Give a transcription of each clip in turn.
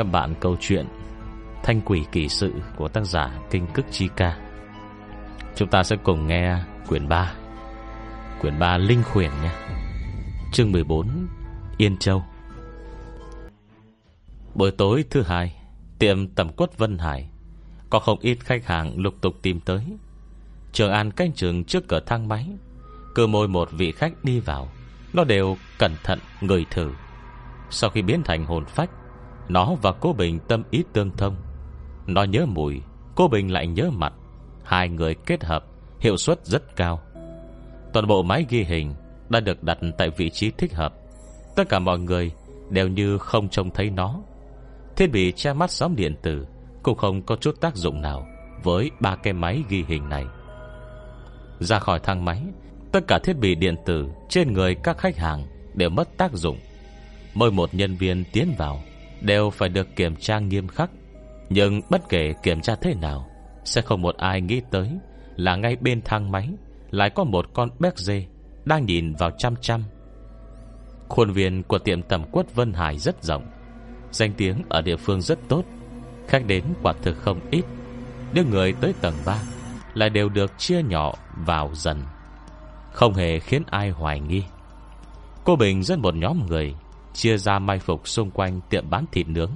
các bạn câu chuyện Thanh quỷ kỳ sự của tác giả Kinh Cức Chi Ca. Chúng ta sẽ cùng nghe quyển 3 Quyển 3 Linh Khuyển nhé Chương 14 Yên Châu. Buổi tối thứ hai, Tiệm tầm quất Vân Hải, Có không ít khách hàng lục tục tìm tới. Trường An canh trường trước cửa thang máy cơ môi một vị khách đi vào, Nó đều cẩn thận người thử. Sau khi biến thành hồn phách nó và cô Bình tâm ý tương thông. Nó nhớ mùi, Cô Bình lại nhớ mặt. Hai người kết hợp, Hiệu suất rất cao. Toàn bộ máy ghi hình Đã được đặt tại vị trí thích hợp. Tất cả mọi người đều như không trông thấy nó. Thiết bị che mắt sóng điện tử Cũng không có chút tác dụng nào Với ba cái máy ghi hình này. Ra khỏi thang máy, Tất cả thiết bị điện tử Trên người các khách hàng Đều mất tác dụng. Mỗi một nhân viên tiến vào Đều phải được kiểm tra nghiêm khắc. Nhưng bất kể kiểm tra thế nào, Sẽ không một ai nghĩ tới Là ngay bên thang máy Lại có một con béc dê Đang nhìn vào chăm chăm. Khuôn viên của tiệm tầm quất Vân Hải rất rộng, Danh tiếng ở địa phương rất tốt, Khách đến quả thực không ít. Những người tới tầng 3 Lại đều được chia nhỏ vào dần, Không hề khiến ai hoài nghi. Cô Bình dẫn một nhóm người Chia ra mai phục xung quanh tiệm bán thịt nướng,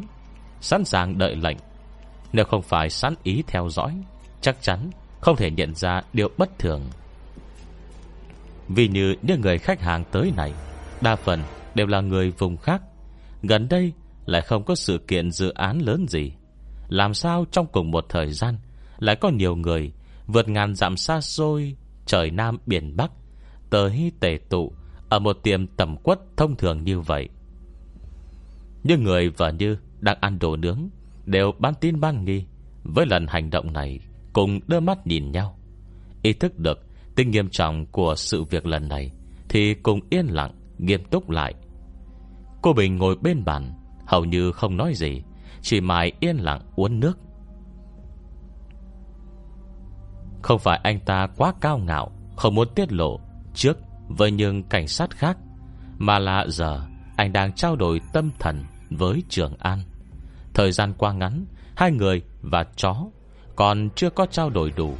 Sẵn sàng đợi lệnh. Nếu không phải sẵn ý theo dõi, Chắc chắn không thể nhận ra điều bất thường. Vì như những người khách hàng tới này, Đa phần đều là người vùng khác, Gần đây lại không có sự kiện dự án lớn gì. Làm sao trong cùng một thời gian Lại có nhiều người Vượt ngàn dặm xa xôi Trời Nam biển Bắc, Tới tề tụ Ở một tiệm tầm quất thông thường như vậy? Nhưng người và như Đang ăn đồ nướng Đều bán tin ban nghi. Với lần hành động này, Cùng đưa mắt nhìn nhau. Ý thức được tính nghiêm trọng của sự việc lần này, Thì cùng yên lặng, Nghiêm túc lại. Cô Bình ngồi bên bàn, Hầu như không nói gì, Chỉ mãi yên lặng uống nước. Không phải anh ta quá cao ngạo, Không muốn tiết lộ Trước với những cảnh sát khác, Mà là giờ Anh đang trao đổi tâm thần với Trường An. Thời gian qua ngắn, Hai người và chó Còn chưa có trao đổi đủ.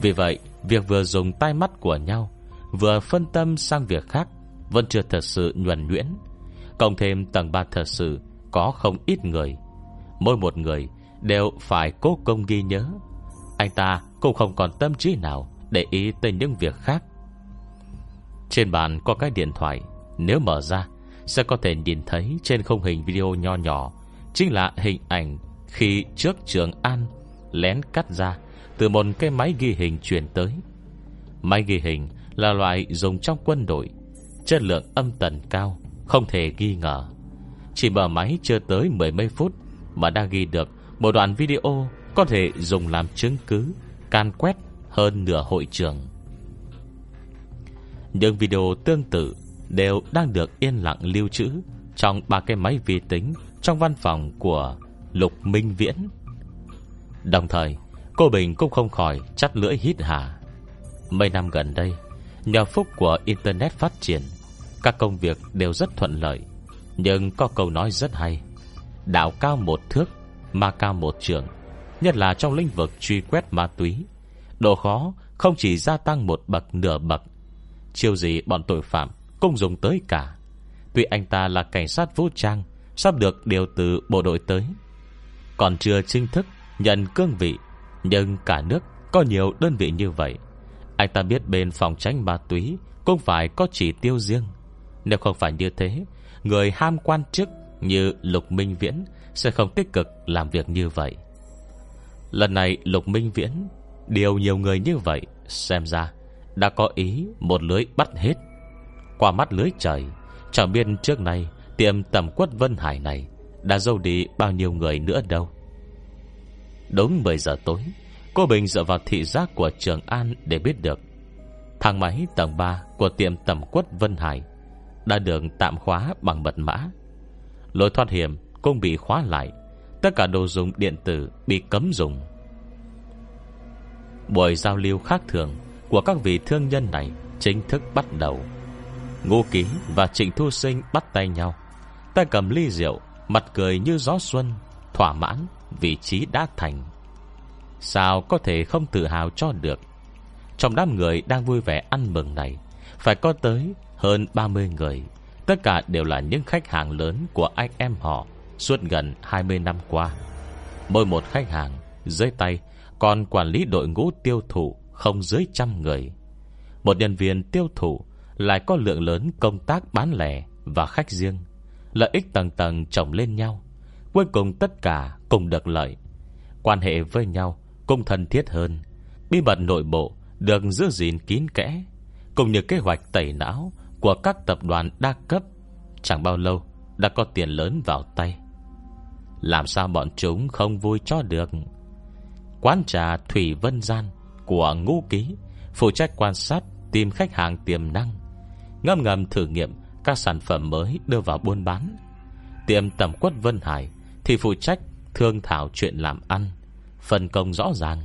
Vì vậy, Việc vừa dùng tay mắt của nhau, Vừa phân tâm sang việc khác Vẫn chưa thật sự nhuần nhuyễn. Cộng thêm tầng 3 thật sự Có không ít người. Mỗi một người đều phải cố công ghi nhớ. Anh ta cũng không còn tâm trí nào Để ý tới những việc khác. Trên bàn có cái điện thoại, Nếu mở ra sẽ có thể nhìn thấy trên khung hình video nho nhỏ, Chính là hình ảnh Khi trước trường An Lén cắt ra Từ một cái máy ghi hình truyền tới. Máy ghi hình là loại dùng trong quân đội, Chất lượng âm tần cao, Không thể ghi ngờ. Chỉ mở máy chưa tới mười mấy phút Mà đã ghi được một đoạn video Có thể dùng làm chứng cứ, Can quét hơn nửa hội trường. Những video tương tự Đều đang được yên lặng lưu trữ Trong ba cái máy vi tính Trong văn phòng của Lục Minh Viễn. Đồng thời, Cô Bình cũng không khỏi chắt lưỡi hít hà. Mấy năm gần đây, Nhờ phúc của Internet phát triển, Các công việc đều rất thuận lợi. Nhưng có câu nói rất hay, Đạo cao một thước, Ma cao một trường. Nhất là trong lĩnh vực truy quét ma túy, Độ khó không chỉ gia tăng một bậc nửa bậc. Chiêu gì bọn tội phạm cũng dùng tới cả. Tuy anh ta là cảnh sát vũ trang, Sắp được điều từ bộ đội tới. Còn chưa chính thức Nhận cương vị, Nhưng cả nước có nhiều đơn vị như vậy. Anh ta biết bên phòng tránh ma túy Cũng phải có chỉ tiêu riêng. Nếu không phải như thế, Người ham quan chức như Lục Minh Viễn Sẽ không tích cực làm việc như vậy. Lần này Lục Minh Viễn Điều nhiều người như vậy, Xem ra đã có ý Một lưới bắt hết. Qua mắt lưới trời, Chẳng biết trước nay Tiệm tầm quất Vân Hải này Đã dâu đi bao nhiêu người nữa đâu. Đúng 10 giờ tối, Cô Bình dựa vào thị giác của Trường An Để biết được Thang máy tầng 3 của tiệm tầm quất Vân Hải Đã được tạm khóa bằng mật mã. Lối thoát hiểm cũng bị khóa lại, Tất cả đồ dùng điện tử bị cấm dùng. Buổi giao lưu khác thường Của các vị thương nhân này Chính thức bắt đầu. Ngô Ký và Trịnh Thu Sinh bắt tay nhau. Tay cầm ly rượu, Mặt cười như gió xuân, Thỏa mãn, vị trí đã thành. Sao có thể không tự hào cho được? Trong đám người đang vui vẻ ăn mừng này, Phải có tới hơn 30 người. Tất cả đều là những khách hàng lớn Của anh em họ Suốt gần 20 năm qua. Mỗi một khách hàng, dưới tay Còn quản lý đội ngũ tiêu thụ Không dưới trăm người. Một nhân viên tiêu thụ lại có lượng lớn công tác bán lẻ Và khách riêng. Lợi ích tầng tầng chồng lên nhau. Cuối cùng tất cả cùng được lợi. Quan hệ với nhau Cũng thân thiết hơn. Bí mật nội bộ được giữ gìn kín kẽ Cùng như kế hoạch tẩy não Của các tập đoàn đa cấp Chẳng bao lâu đã có tiền lớn vào tay. Làm sao bọn chúng không vui cho được? Quán trà Thủy Vân Gian Của ngũ ký Phụ trách quan sát tìm khách hàng tiềm năng. Ngâm ngầm thử nghiệm Các sản phẩm mới đưa vào buôn bán. Tiệm tầm quất Vân Hải Thì phụ trách thương thảo chuyện làm ăn, phân công rõ ràng.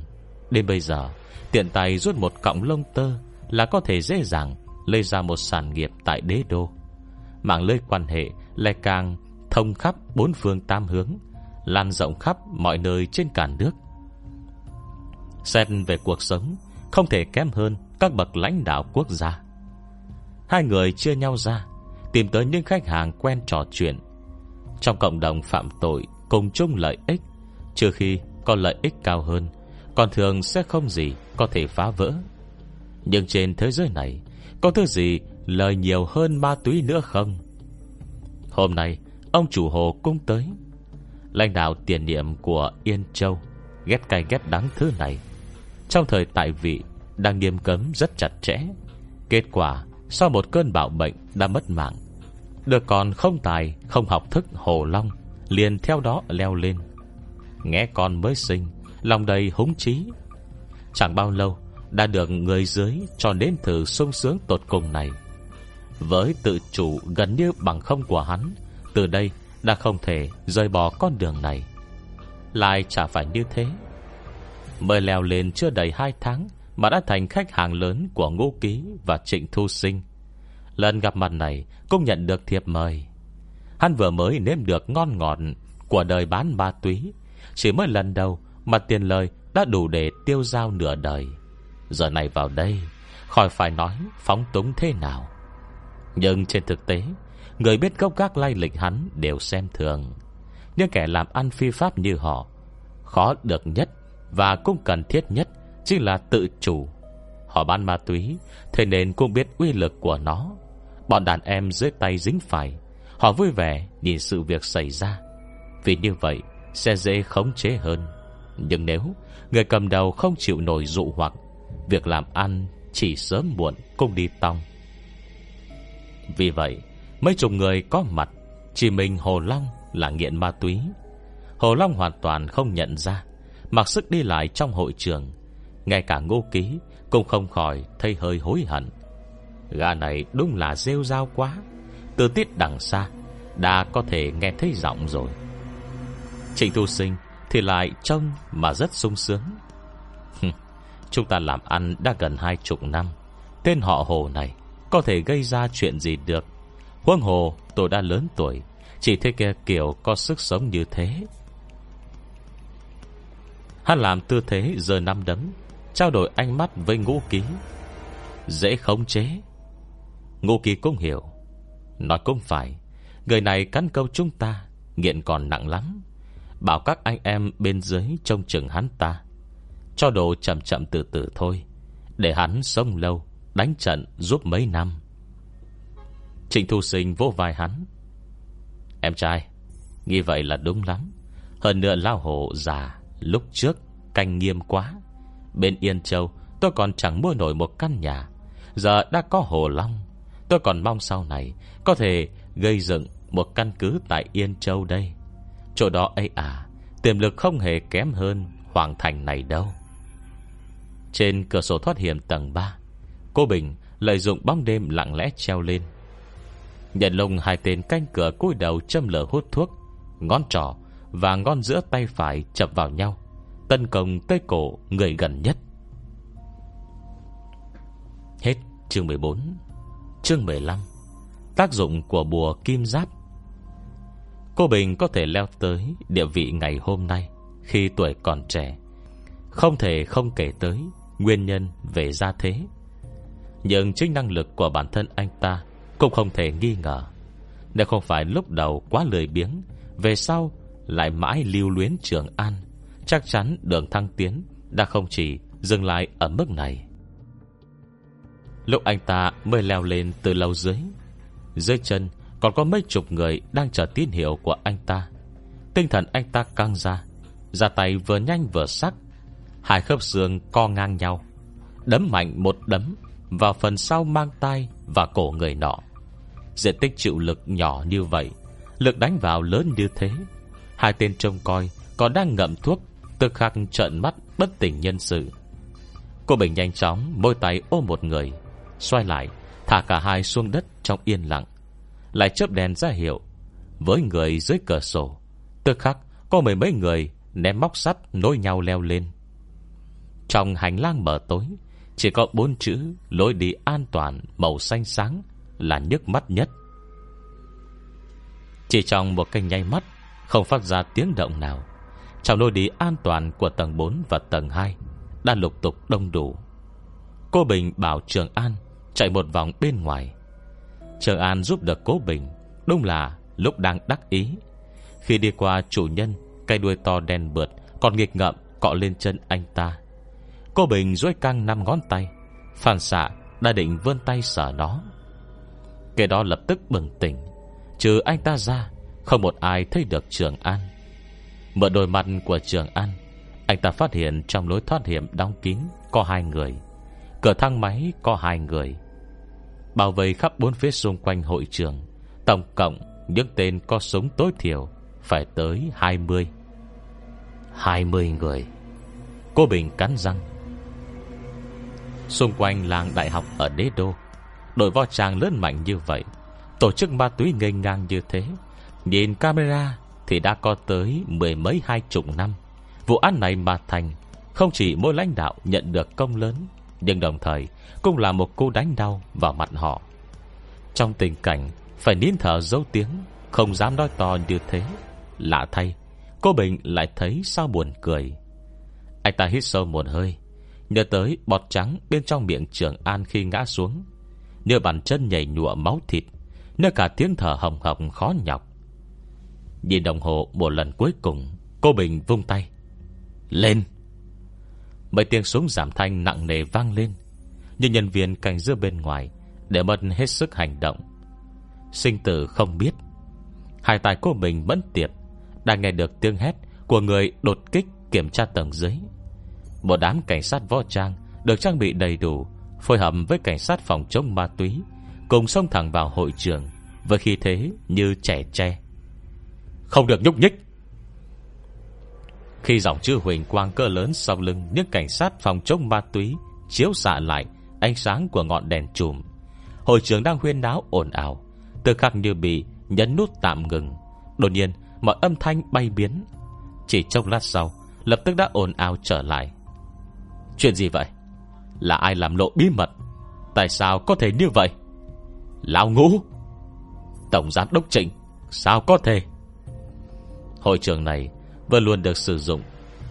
Đến bây giờ, Tiện tay rút một cọng lông tơ Là có thể dễ dàng lây ra một sản nghiệp tại đế đô. Mạng lưới quan hệ lại càng thông khắp bốn phương tam hướng, Lan rộng khắp mọi nơi trên cả nước. Xét về cuộc sống, Không thể kém hơn Các bậc lãnh đạo quốc gia. Hai người chia nhau ra, Tìm tới những khách hàng quen trò chuyện. Trong cộng đồng phạm tội Cùng chung lợi ích, Trừ khi có lợi ích cao hơn, Còn thường sẽ không gì có thể phá vỡ. Nhưng trên thế giới này, Có thứ gì lời nhiều hơn ma túy nữa không? Hôm nay, Ông chủ hồ cũng tới. Lãnh đạo tiền nhiệm của Yên Châu Ghét cay ghét đắng thứ này. Trong thời tại vị, Đang nghiêm cấm rất chặt chẽ. Kết quả sau một cơn bạo bệnh đã mất mạng. Được còn không tài, Không học thức hồ long, Liền theo đó leo lên. Nghe con mới sinh, Lòng đầy húng trí Chẳng bao lâu, Đã được người dưới cho đến thử sung sướng tột cùng này. Với tự chủ gần như bằng không của hắn, Từ đây đã không thể rời bỏ con đường này. Lại chả phải như thế. Mới leo lên chưa đầy hai tháng mà đã thành khách hàng lớn của Ngô Ký và Trịnh Thu Sinh. Lần gặp mặt này cũng nhận được thiệp mời. Hắn vừa mới nếm được ngon ngọt Của đời bán ma túy. Chỉ mới lần đầu Mà tiền lời đã đủ để tiêu giao nửa đời. Giờ này vào đây, Khỏi phải nói phóng túng thế nào. Nhưng trên thực tế, Người biết gốc gác lai lịch hắn Đều xem thường. Nhưng kẻ làm ăn phi pháp như họ, Khó được nhất Và cũng cần thiết nhất Chính là tự chủ. Họ bán ma túy, Thế nên cũng biết uy lực của nó. Bọn đàn em dưới tay dính phải, Họ vui vẻ nhìn sự việc xảy ra. Vì như vậy, Sẽ dễ khống chế hơn. Nhưng nếu Người cầm đầu không chịu nổi dụ hoặc, Việc làm ăn chỉ sớm muộn cũng đi tong. Vì vậy, Mấy chục người có mặt, Chỉ mình Hồ Long là nghiện ma túy. Hồ Long hoàn toàn không nhận ra, Mặc sức đi lại trong hội trường. Ngay cả ngô ký Cũng không khỏi thấy hơi hối hận. Gà này đúng là rêu rao quá. Từ tiết đằng xa, Đã có thể nghe thấy giọng rồi. Trịnh Thu Sinh Thì lại trông mà rất sung sướng. Chúng ta làm ăn đã gần hai chục năm. Tên họ Hồ này Có thể gây ra chuyện gì được? Huân Hồ tôi đã lớn tuổi, Chỉ thấy kia kiểu có sức sống như thế. Hắn làm tư thế giờ năm đấm Trao đổi ánh mắt với ngũ ký. Dễ khống chế. Ngũ ký cũng hiểu. Nói cũng phải, Người này cắn câu chúng ta, Nghiện còn nặng lắm. Bảo các anh em bên dưới trông chừng hắn ta. Cho đồ chậm chậm từ từ thôi, Để hắn sống lâu, Đánh trận giúp mấy năm. Trịnh Thu Sinh vô vai hắn. Em trai Nghĩ vậy là đúng lắm. Hơn nữa lao hộ già Lúc trước canh nghiêm quá. Bên Yên Châu, tôi còn chẳng mua nổi một căn nhà. Giờ đã có Hồ Long, Tôi còn mong sau này Có thể gây dựng một căn cứ tại Yên Châu đây. Chỗ đó ấy à Tiềm lực không hề kém hơn Hoàng Thành này đâu. Trên cửa sổ thoát hiểm tầng 3 Cô Bình lợi dụng bóng đêm lặng lẽ treo lên. Nhận lông hai tên canh cửa cúi đầu châm lửa hút thuốc, Ngón trỏ Và ngón giữa tay phải chập vào nhau tấn công tới cổ người gần nhất. Hết chương 14 Chương 15 Tác dụng của bùa kim giáp. Cô Bình có thể leo tới địa vị ngày hôm nay Khi tuổi còn trẻ. Không thể không kể tới Nguyên nhân về gia thế. Nhưng chính năng lực của bản thân anh ta Cũng không thể nghi ngờ. Nếu không phải lúc đầu quá lười biếng, Về sau lại mãi lưu luyến Trường An. Chắc chắn đường thăng tiến Đã không chỉ dừng lại ở mức này. Lúc anh ta mới leo lên từ lầu dưới Dưới chân còn có mấy chục người Đang chờ tín hiệu của anh ta. Tinh thần anh ta căng ra Ra tay vừa nhanh vừa sắc. Hai khớp xương co ngang nhau, Đấm mạnh một đấm Vào phần sau mang tay Và cổ người nọ. Diện tích chịu lực nhỏ như vậy, Lực đánh vào lớn như thế, Hai tên trông coi Còn đang ngậm thuốc Tức khắc trợn mắt, bất tỉnh nhân sự. Cô Bình nhanh chóng Môi tay ôm một người, Xoay lại, Thả cả hai xuống đất trong yên lặng. Lại chớp đèn ra hiệu, Với người dưới cửa sổ. Tức khắc, có mười mấy người Ném móc sắt nối nhau leo lên. Trong hành lang mở tối, Chỉ có bốn chữ Lối đi an toàn, màu xanh sáng Là nhức mắt nhất. Chỉ trong một cái nháy mắt, Không phát ra tiếng động nào. Trong lối đi an toàn của tầng 4 và tầng 2 Đã lục tục đông đủ. Cô Bình bảo Trường An Chạy một vòng bên ngoài. Trường An giúp được Cố Bình, Đúng là lúc đang đắc ý. Khi đi qua chủ nhân, Cây đuôi to đen bượt, Còn nghịch ngợm cọ lên chân anh ta. Cô Bình duỗi căng năm ngón tay, Phản xạ đã định vươn tay sở nó. Kẻ đó lập tức bừng tỉnh, Trừ anh ta ra, Không một ai thấy được Trường An. Mượn đôi mặt của Trường An, Anh ta phát hiện trong lối thoát hiểm đóng kín Có hai người, Cửa thang máy có hai người. Bảo vệ khắp bốn phía xung quanh hội trường, Tổng cộng những tên có súng tối thiểu Phải tới 20 20 người. Cô Bình cắn răng. Xung quanh làng đại học ở đế đô, Đội võ tràng lớn mạnh như vậy, Tổ chức ma túy ngây ngang như thế, Nhìn camera thì đã có tới mười mấy hai chục năm. Vụ án này mà thành, Không chỉ mỗi lãnh đạo nhận được công lớn, Nhưng đồng thời Cũng là một cú đánh đau vào mặt họ. Trong tình cảnh Phải nín thở dấu tiếng, Không dám nói to như thế, Lạ thay, Cô Bình lại thấy sao buồn cười. Anh ta hít sâu một hơi, Nhớ tới bọt trắng bên trong miệng trường an khi ngã xuống Nhớ bàn chân nhảy nhụa máu thịt Nhớ cả tiếng thở hồng hồng khó nhọc. Nhìn đồng hồ một lần cuối cùng, Cô Bình vung tay. Lên! Mấy tiếng súng giảm thanh nặng nề vang lên, Nhưng nhân viên cảnh giữa bên ngoài Để mất hết sức hành động. Sinh tử không biết. Hai tài cô bình mẫn tiệp Đang nghe được tiếng hét Của người đột kích kiểm tra tầng dưới. Một đám cảnh sát võ trang Được trang bị đầy đủ, Phối hợp với cảnh sát phòng chống ma túy, Cùng xông thẳng vào hội trường Với khi thế như trẻ tre. Không được nhúc nhích khi dòng chữ huỳnh quang cơ lớn sau lưng những cảnh sát phòng chống ma túy chiếu xạ lại ánh sáng của ngọn đèn chùm. Hội trường đang huyên náo ồn ào, từ khắc như bị nhấn nút tạm ngừng. Đột nhiên, mọi âm thanh bay biến. Chỉ trong lát sau, lập tức đã ồn ào trở lại. Chuyện gì vậy? Là ai làm lộ bí mật? Tại sao có thể như vậy? Lão ngũ! Tổng giám đốc trịnh, sao có thể? Hội trường này vẫn luôn được sử dụng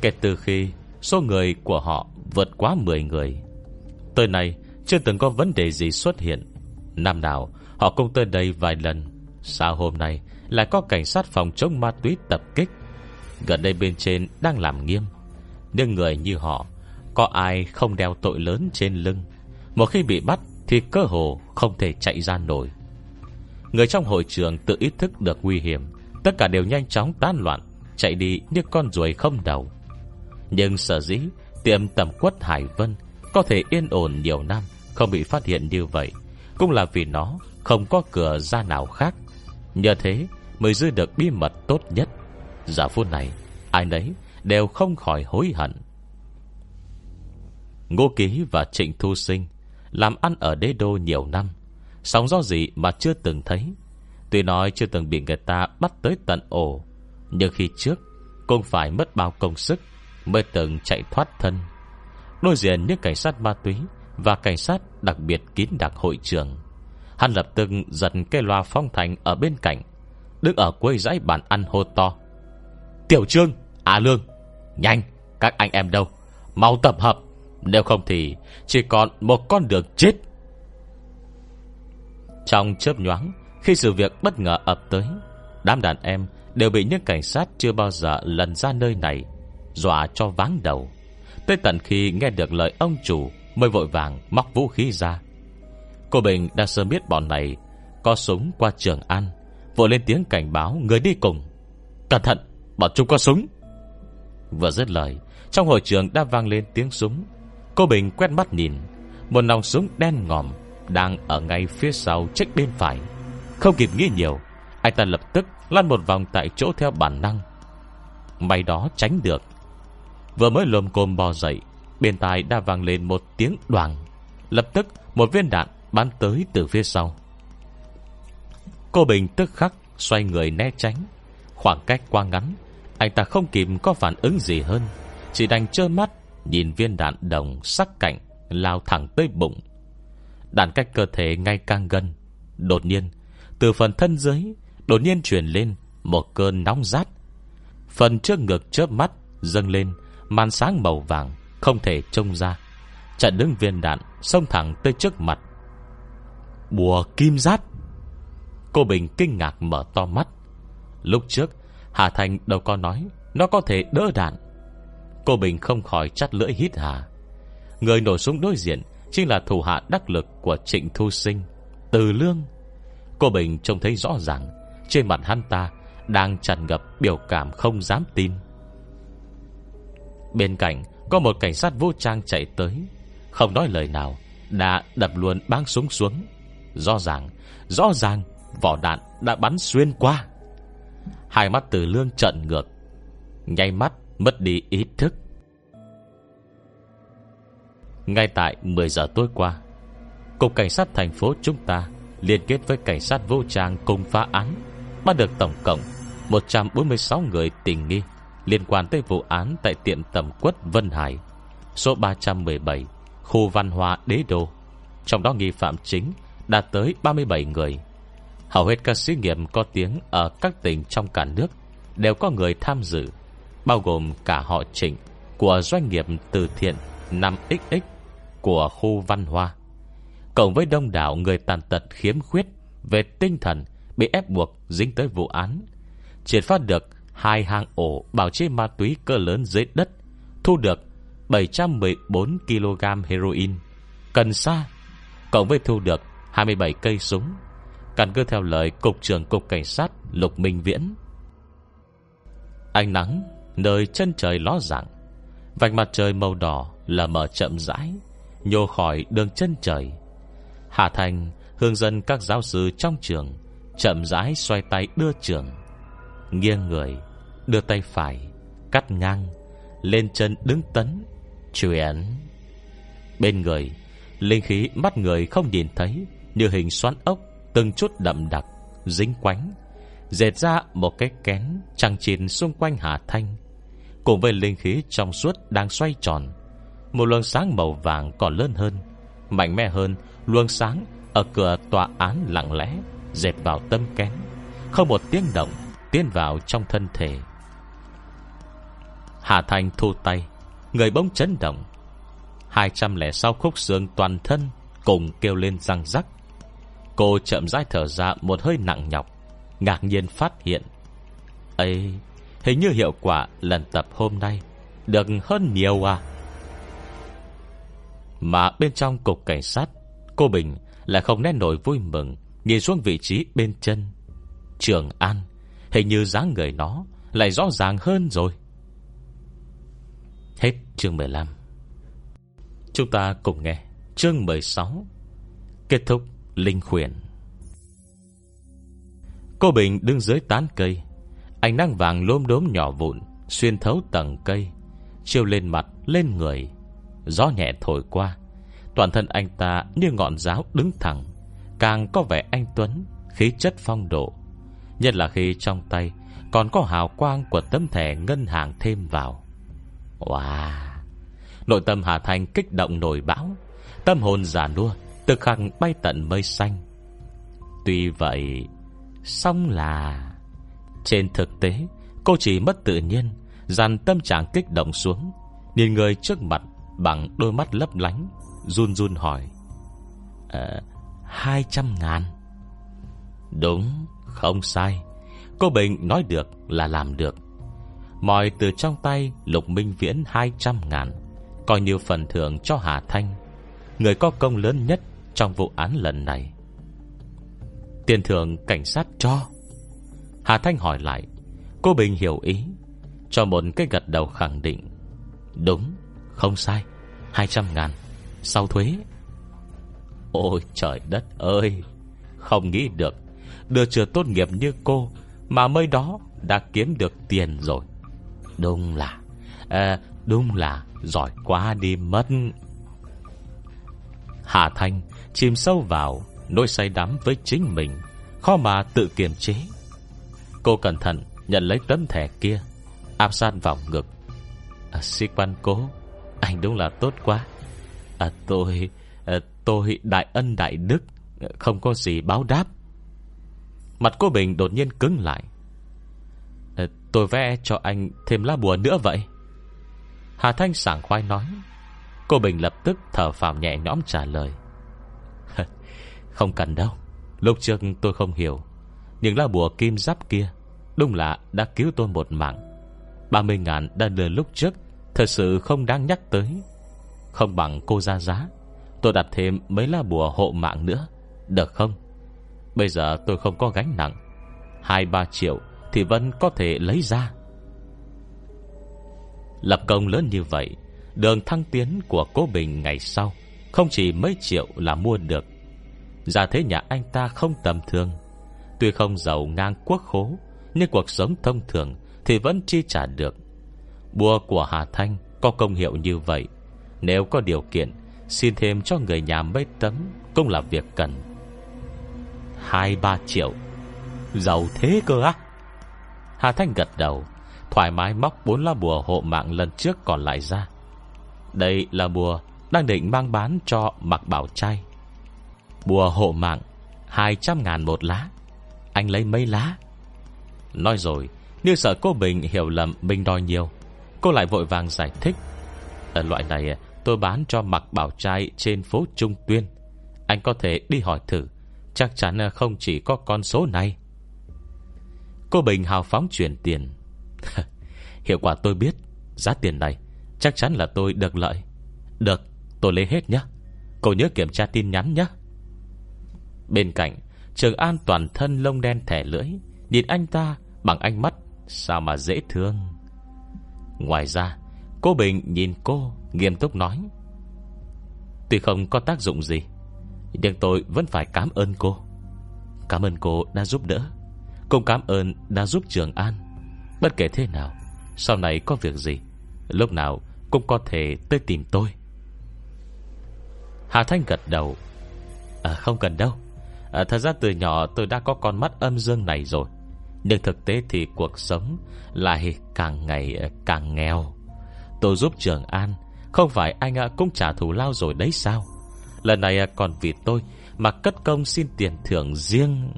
Kể từ khi số người của họ vượt quá 10 người. Tới nay, chưa từng có vấn đề gì xuất hiện. Năm nào, họ cũng tới đây vài lần. Sao hôm nay lại có cảnh sát phòng chống ma túy tập kích. Gần đây bên trên đang làm nghiêm. Nhưng người như họ, Có ai không đeo tội lớn trên lưng? Một khi bị bắt Thì cơ hồ không thể chạy ra nổi. Người trong hội trường tự ý thức được nguy hiểm. Tất cả đều nhanh chóng tan loạn, Chạy đi như con ruồi không đầu. Nhưng sở dĩ Tiệm tầm quất Hải Vân Có thể yên ổn nhiều năm Không bị phát hiện như vậy, Cũng là vì nó không có cửa ra nào khác. Nhờ thế mới giữ được bí mật tốt nhất. Giờ phút này, Ai nấy đều không khỏi hối hận. Ngô Ký và Trịnh Thu Sinh Làm ăn ở đế đô nhiều năm, Sóng do gì mà chưa từng thấy. Tuy nói chưa từng bị người ta bắt tới tận ổ nhưng khi trước Cũng phải mất bao công sức Mới từng chạy thoát thân. Đối diện những cảnh sát ma túy Và cảnh sát đặc biệt kín đặc hội trường Hắn lập tức giật cây loa phong thành ở bên cạnh Đứng ở quê dãy bàn ăn hô to. Tiểu Trương, À Lương Nhanh, các anh em đâu? Mau tập hợp Nếu không thì chỉ còn một con đường chết. Trong chớp nhoáng khi sự việc bất ngờ ập tới Đám đàn em đều bị những cảnh sát Chưa bao giờ lần ra nơi này Dọa cho váng đầu. Tới tận khi nghe được lời ông chủ Mới vội vàng móc vũ khí ra. Cô Bình đã sớm biết bọn này Có súng qua trường ăn, Vội lên tiếng cảnh báo người đi cùng. Cẩn thận bọn chúng có súng. Vừa dứt lời Trong hội trường đã vang lên tiếng súng. Cô Bình quét mắt nhìn Một nòng súng đen ngòm Đang ở ngay phía sau trách bên phải. Không kịp nghĩ nhiều, Anh ta lập tức lăn một vòng tại chỗ theo bản năng. May đó tránh được. Vừa mới lồm cồm bò dậy, Bên tai đã vang lên một tiếng đoàn. Lập tức, một viên đạn bắn tới từ phía sau. Cô Bình tức khắc Xoay người né tránh. Khoảng cách quá ngắn, Anh ta không kịp có phản ứng gì hơn. Chỉ đành trơ mắt, Nhìn viên đạn đồng sắc cạnh, Lao thẳng tới bụng. Đạn cách cơ thể ngay càng gần. Đột nhiên từ phần thân dưới Đột nhiên truyền lên Một cơn nóng rát. Phần trước ngực chớp mắt Dâng lên, Màn sáng màu vàng Không thể trông ra. Trận đứng viên đạn Xông thẳng tới trước mặt. Bùa kim rát. Cô Bình kinh ngạc mở to mắt. Lúc trước, Hà Thành đâu có nói Nó có thể đỡ đạn. Cô Bình không khỏi chắt lưỡi hít hà. Người nổ súng đối diện Chính là thủ hạ đắc lực của Trịnh Thu Sinh, Từ Lương. Cô Bình trông thấy rõ ràng, Trên mặt hắn ta Đang tràn ngập biểu cảm không dám tin. Bên cạnh, Có một cảnh sát vũ trang chạy tới, Không nói lời nào, Đã đập luôn băng súng xuống. Rõ ràng Rõ ràng, Vỏ đạn đã bắn xuyên qua. Hai mắt từ lương trận ngược, Nháy mắt mất đi ý thức. Ngay tại 10 giờ tối qua, Cục Cảnh sát thành phố chúng ta Liên kết với cảnh sát vô trang cùng phá án, Bắt được tổng cộng 146 người tình nghi Liên quan tới vụ án Tại tiệm tầm quất Vân Hải, Số 317 Khu văn hóa đế đô. Trong đó nghi phạm chính Đạt tới 37 người. Hầu hết các sĩ nghiệp có tiếng Ở các tỉnh trong cả nước Đều có người tham dự, Bao gồm cả họ trịnh Của doanh nghiệp từ thiện 5XX Của khu văn hoa. Cộng với đông đảo người tàn tật khiếm khuyết Về tinh thần Bị ép buộc dính tới vụ án, Triệt phát được hai hang ổ Bảo chế ma túy cơ lớn dưới đất, Thu được 714 kg heroin. Cần sa, Cộng với thu được 27 cây súng. Căn cứ theo lời Cục trưởng Cục Cảnh sát Lục Minh Viễn. Ánh nắng, Nơi chân trời ló dạng, Vạch mặt trời màu đỏ là mở chậm rãi, Nhô khỏi đường chân trời. Hạ Thành hướng dẫn các giáo sư trong trường Chậm rãi xoay tay đưa trường. Nghiêng người, Đưa tay phải, Cắt ngang, Lên chân đứng tấn Chuyển Bên người, Linh khí mắt người không nhìn thấy, Như hình xoắn ốc, Từng chút đậm đặc, Dính quánh, Dệt ra một cái kén Trăng chìn xung quanh Hà Thanh. Cùng với linh khí trong suốt đang xoay tròn, Một luồng sáng màu vàng còn lớn hơn Mạnh mẽ hơn, Luồng sáng ở cửa tòa án lặng lẽ dẹp vào tâm kén. Không một tiếng động Tiến vào trong thân thể. Hà Thanh thu tay, Người bỗng chấn động. 206 khúc xương toàn thân Cùng kêu lên răng rắc. Cô chậm rãi thở ra một hơi nặng nhọc, Ngạc nhiên phát hiện. Ấy Hình như hiệu quả lần tập hôm nay Được hơn nhiều à? Mà bên trong cục cảnh sát, Cô Bình lại không nét nổi vui mừng, Nhìn xuống vị trí bên chân. Trường An, Hình như dáng người nó Lại rõ ràng hơn rồi. Hết chương 15 Chúng ta cùng nghe chương 16 Kết thúc Linh khuyển Cô Bình đứng dưới tán cây, Ánh nắng vàng lốm đốm nhỏ vụn Xuyên thấu tầng cây Chiêu lên mặt, lên người. Gió nhẹ thổi qua. Toàn thân anh ta như ngọn giáo đứng thẳng. Càng có vẻ anh Tuấn, Khí chất phong độ. Nhất là khi trong tay Còn có hào quang của tấm thẻ ngân hàng thêm vào. Wow! Nội tâm Hà Thành kích động nổi bão. Tâm hồn giả nua, Thực khẳng bay tận mây xanh. Tuy vậy Xong là Trên thực tế, Cô chỉ mất tự nhiên, Dàn tâm trạng kích động xuống, Nhìn người trước mặt bằng đôi mắt lấp lánh Run run hỏi à, Hai trăm ngàn? Đúng Không sai. Cô Bình nói được là làm được. Mọi từ trong tay Lục Minh Viễn 200 ngàn Coi như phần thưởng cho Hà Thanh Người có công lớn nhất Trong vụ án lần này. Tiền thưởng cảnh sát cho. Hà Thanh hỏi lại Cô Bình hiểu ý Cho một cái gật đầu khẳng định. Đúng, không sai 200 ngàn. Sau thuế. Ôi trời đất ơi Không nghĩ được. Đưa chưa tốt nghiệp như cô Mà mới đó đã kiếm được tiền rồi. Đúng là à, Đúng là giỏi quá đi mất. Hà Thanh chìm sâu vào Nỗi say đắm với chính mình. Khó mà tự kiềm chế. Cô cẩn thận nhận lấy tấm thẻ kia Áp sát vào ngực. À, Sĩ quan cố anh đúng là tốt quá. À, Tôi à, Tôi đại ân đại đức Không có gì báo đáp. Mặt cô Bình đột nhiên cứng lại. À, Tôi vẽ cho anh thêm lá bùa nữa vậy? Hà Thanh sảng khoai nói. Cô Bình lập tức thở phào nhẹ nhõm trả lời. Không cần đâu Lúc trước tôi không hiểu. Nhưng lá bùa kim giáp kia Đúng là đã cứu tôi một mạng. 30 ngàn đã lừa lúc trước Thật sự không đáng nhắc tới. Không bằng cô ra giá. Tôi đặt thêm mấy lá bùa hộ mạng nữa. Được không? Bây giờ tôi không có gánh nặng. 2-3 triệu thì vẫn có thể lấy ra. Lập công lớn như vậy, Đường thăng tiến của cố Bình ngày sau Không chỉ mấy triệu là mua được. Giả thế nhà anh ta không tầm thường. Tuy không giàu ngang quốc khố, Nhưng cuộc sống thông thường Thì vẫn chi trả được. Bùa của Hà Thanh có công hiệu như vậy. Nếu có điều kiện, Xin thêm cho người nhà mấy tấm Cũng là việc cần. Hai ba triệu. Giàu thế cơ á? Hà Thanh gật đầu, Thoải mái móc bốn lá bùa hộ mạng lần trước còn lại ra. Đây là bùa Đang định mang bán cho mặc bảo trai. Bùa hộ mạng 200 ngàn một lá. Anh lấy mấy lá? Nói rồi, Như sợ cô Bình hiểu lầm Bình đòi nhiều. Cô lại vội vàng giải thích. Ở loại này, tôi bán cho mặc bảo trai Trên phố Trung Tuyên. Anh có thể đi hỏi thử, Chắc chắn không chỉ có con số này. Cô Bình hào phóng chuyển tiền. Hiệu quả tôi biết, Giá tiền này Chắc chắn là tôi được lợi. Được, tôi lấy hết nhé. Cô nhớ kiểm tra tin nhắn nhé. Bên cạnh, Trường An toàn thân lông đen thẻ lưỡi, Nhìn anh ta bằng ánh mắt Sao mà dễ thương. Ngoài ra Cô Bình nhìn cô Nghiêm túc nói. Tuy không có tác dụng gì Nhưng tôi vẫn phải cảm ơn cô. Cảm ơn cô đã giúp đỡ. Cũng cảm ơn đã giúp Trường An. Bất kể thế nào Sau này có việc gì Lúc nào cũng có thể tới tìm tôi. Hà Thanh gật đầu. À, Không cần đâu. À, Thật ra từ nhỏ tôi đã có con mắt âm dương này rồi. Nhưng thực tế thì cuộc sống Lại càng ngày ờ, càng nghèo. Tôi giúp Trường An Không phải anh ờ, cũng trả thù lao rồi đấy sao? Lần này ờ, còn vì tôi Mà cất công xin tiền thưởng riêng.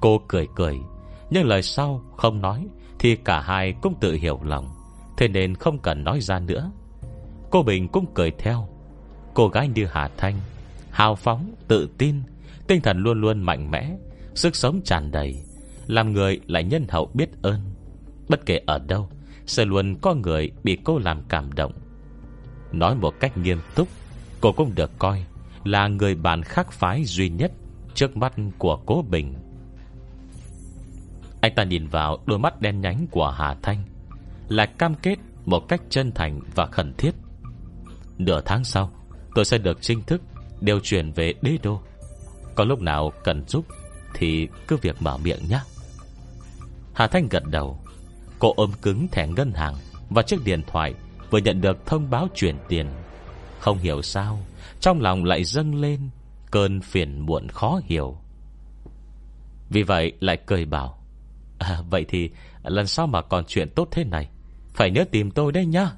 Cô cười cười Nhưng lời sau không nói Thì cả hai cũng tự hiểu lòng. Thế nên không cần nói ra nữa. Cô Bình cũng cười theo. Cô gái như Hà Thanh Hào phóng, tự tin Tinh thần luôn luôn mạnh mẽ Sức sống tràn đầy. Làm người lại nhân hậu biết ơn. Bất kể ở đâu, Sẽ luôn có người bị cô làm cảm động. Nói một cách nghiêm túc, Cô cũng được coi Là người bạn khác phái duy nhất Trước mắt của cố Bình. Anh ta nhìn vào đôi mắt đen nhánh của Hà Thanh Là cam kết một cách chân thành và khẩn thiết. Nửa tháng sau, Tôi sẽ được chính thức Điều chuyển về đế đô. Có lúc nào cần giúp Thì cứ việc mở miệng nhé. Hà Thanh gật đầu. Cô ôm cứng thẻ ngân hàng Và chiếc điện thoại Vừa nhận được thông báo chuyển tiền. Không hiểu sao Trong lòng lại dâng lên Cơn phiền muộn khó hiểu. Vì vậy lại cười bảo à, Vậy thì lần sau mà còn chuyện tốt thế này Phải nhớ tìm tôi đấy nhá.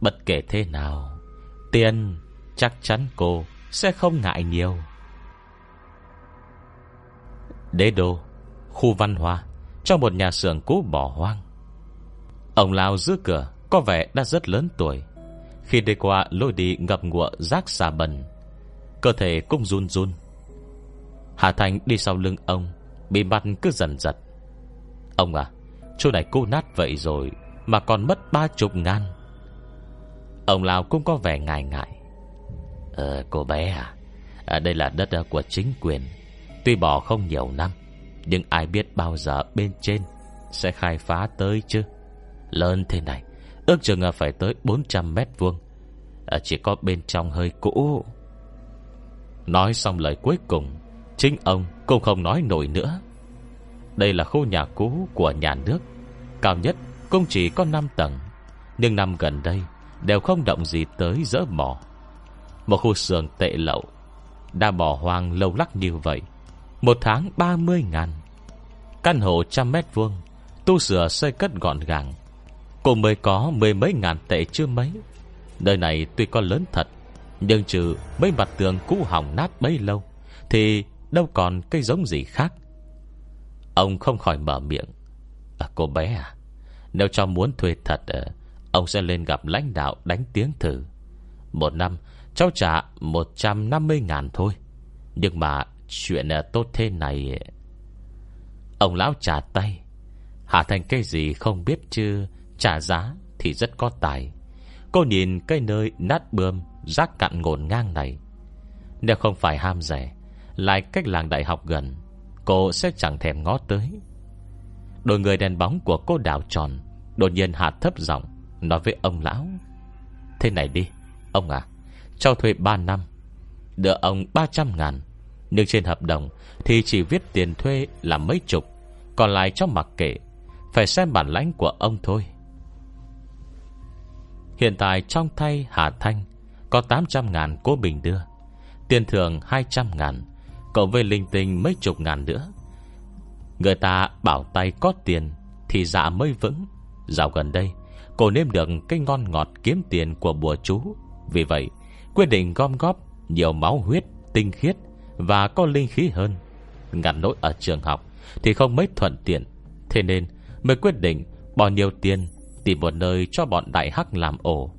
Bất kể thế nào Tiền chắc chắn cô Sẽ không ngại nhiều. Đế đô khu văn hóa Trong một nhà xưởng cũ bỏ hoang. Ông Lao giữ cửa Có vẻ đã rất lớn tuổi. Khi đi qua lôi đi ngập ngụa rác xà bần Cơ thể cũng run run. Hà Thành đi sau lưng ông Bị mặt cứ dần giật. Ông à Chỗ này cô nát vậy rồi Mà còn mất ba chục ngàn. Ông Lào cũng có vẻ ngại ngại. Ờ cô bé à, à Đây là đất ờ, của chính quyền Tuy bỏ không nhiều năm nhưng ai biết bao giờ bên trên Sẽ khai phá tới chứ? Lớn thế này Ước chừng phải tới 400 mét vuông. À, Chỉ có bên trong hơi cũ. Nói xong lời cuối cùng Chính ông cũng không nói nổi nữa. Đây là khu nhà cũ của nhà nước Cao nhất cũng chỉ có 5 tầng Nhưng năm gần đây Đều không động gì tới dỡ bỏ Một khu sườn tệ lậu Đã bỏ hoang lâu lắc như vậy. Một tháng 30 ngàn. Căn hộ trăm mét vuông Tu sửa xây cất gọn gàng. Cũng mới có mười mấy ngàn tệ chưa mấy. Nơi này tuy có lớn thật Nhưng trừ mấy mặt tường cũ hỏng nát bấy lâu Thì đâu còn cây giống gì khác. Ông không khỏi mở miệng. À, Cô bé à Nếu cho muốn thuê thật ờ, Ông sẽ lên gặp lãnh đạo đánh tiếng thử. Một năm Cháu trả 150 ngàn thôi. Nhưng mà chuyện ờ, tốt thế này. Ông lão trả tay. Hạ thành cây gì không biết chứ? Trả giá thì rất có tài. Cô nhìn cái nơi nát bươm, Rác cặn ngổn ngang này. Nếu không phải ham rẻ, Lại cách làng đại học gần, Cô sẽ chẳng thèm ngó tới. Đôi người đèn bóng của cô đảo tròn, Đột nhiên hạ thấp giọng Nói với ông lão. Thế này đi, Ông à Cho thuê 3 năm, Đưa ông 300 ngàn. Nhưng trên hợp đồng Thì chỉ viết tiền thuê là mấy chục, Còn lại cho mặc kệ, Phải xem bản lãnh của ông thôi. Hiện tại trong thay Hà Thanh Có 800 ngàn cố bình đưa, Tiền thưởng 200 ngàn, Cộng với linh tinh mấy chục ngàn nữa. Người ta bảo tay có tiền Thì dạ mới vững. Dạo gần đây, Cô nếm được cái ngon ngọt kiếm tiền của bùa chú. Vì vậy, Quyết định gom góp nhiều máu huyết, Tinh khiết và có linh khí hơn. Ngặt nỗi ở trường học Thì không mấy thuận tiện. Thế nên mới quyết định bỏ nhiều tiền, Tìm một nơi cho bọn đại hắc làm ổ.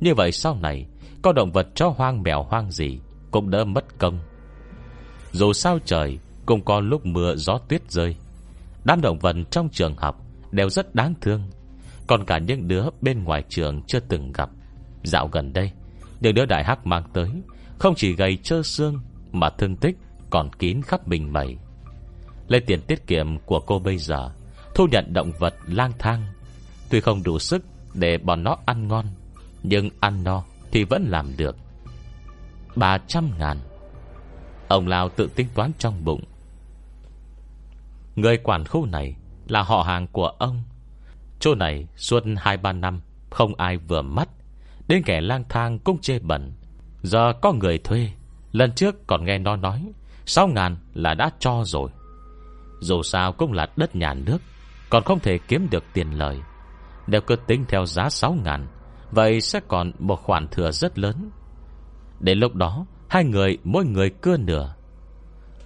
Như vậy sau này, Có động vật cho hoang mèo hoang gì Cũng đỡ mất công. Dù sao trời Cũng có lúc mưa gió tuyết rơi. Đám động vật trong trường học Đều rất đáng thương. Còn cả những đứa bên ngoài trường chưa từng gặp. Dạo gần đây, Những đứa đại hắc mang tới Không chỉ gầy trơ xương mà thương tích còn kín khắp mình mẩy Lấy tiền tiết kiệm của cô bây giờ, Thu nhận động vật lang thang. Tuy không đủ sức để bọn nó ăn ngon, Nhưng ăn no thì vẫn làm được. 300 ngàn. Ông Lào tự tính toán trong bụng. Người quản khu này Là họ hàng của ông. Chỗ này suốt 2-3 năm Không ai vừa mắt Đến kẻ lang thang cũng chê bẩn. Giờ có người thuê Lần trước còn nghe nó nói 6 ngàn là đã cho rồi. Dù sao cũng là đất nhà nước Còn không thể kiếm được tiền lời. Nếu cứ tính theo giá 6 ngàn Vậy sẽ còn một khoản thừa rất lớn. Đến lúc đó Hai người mỗi người cưa nửa.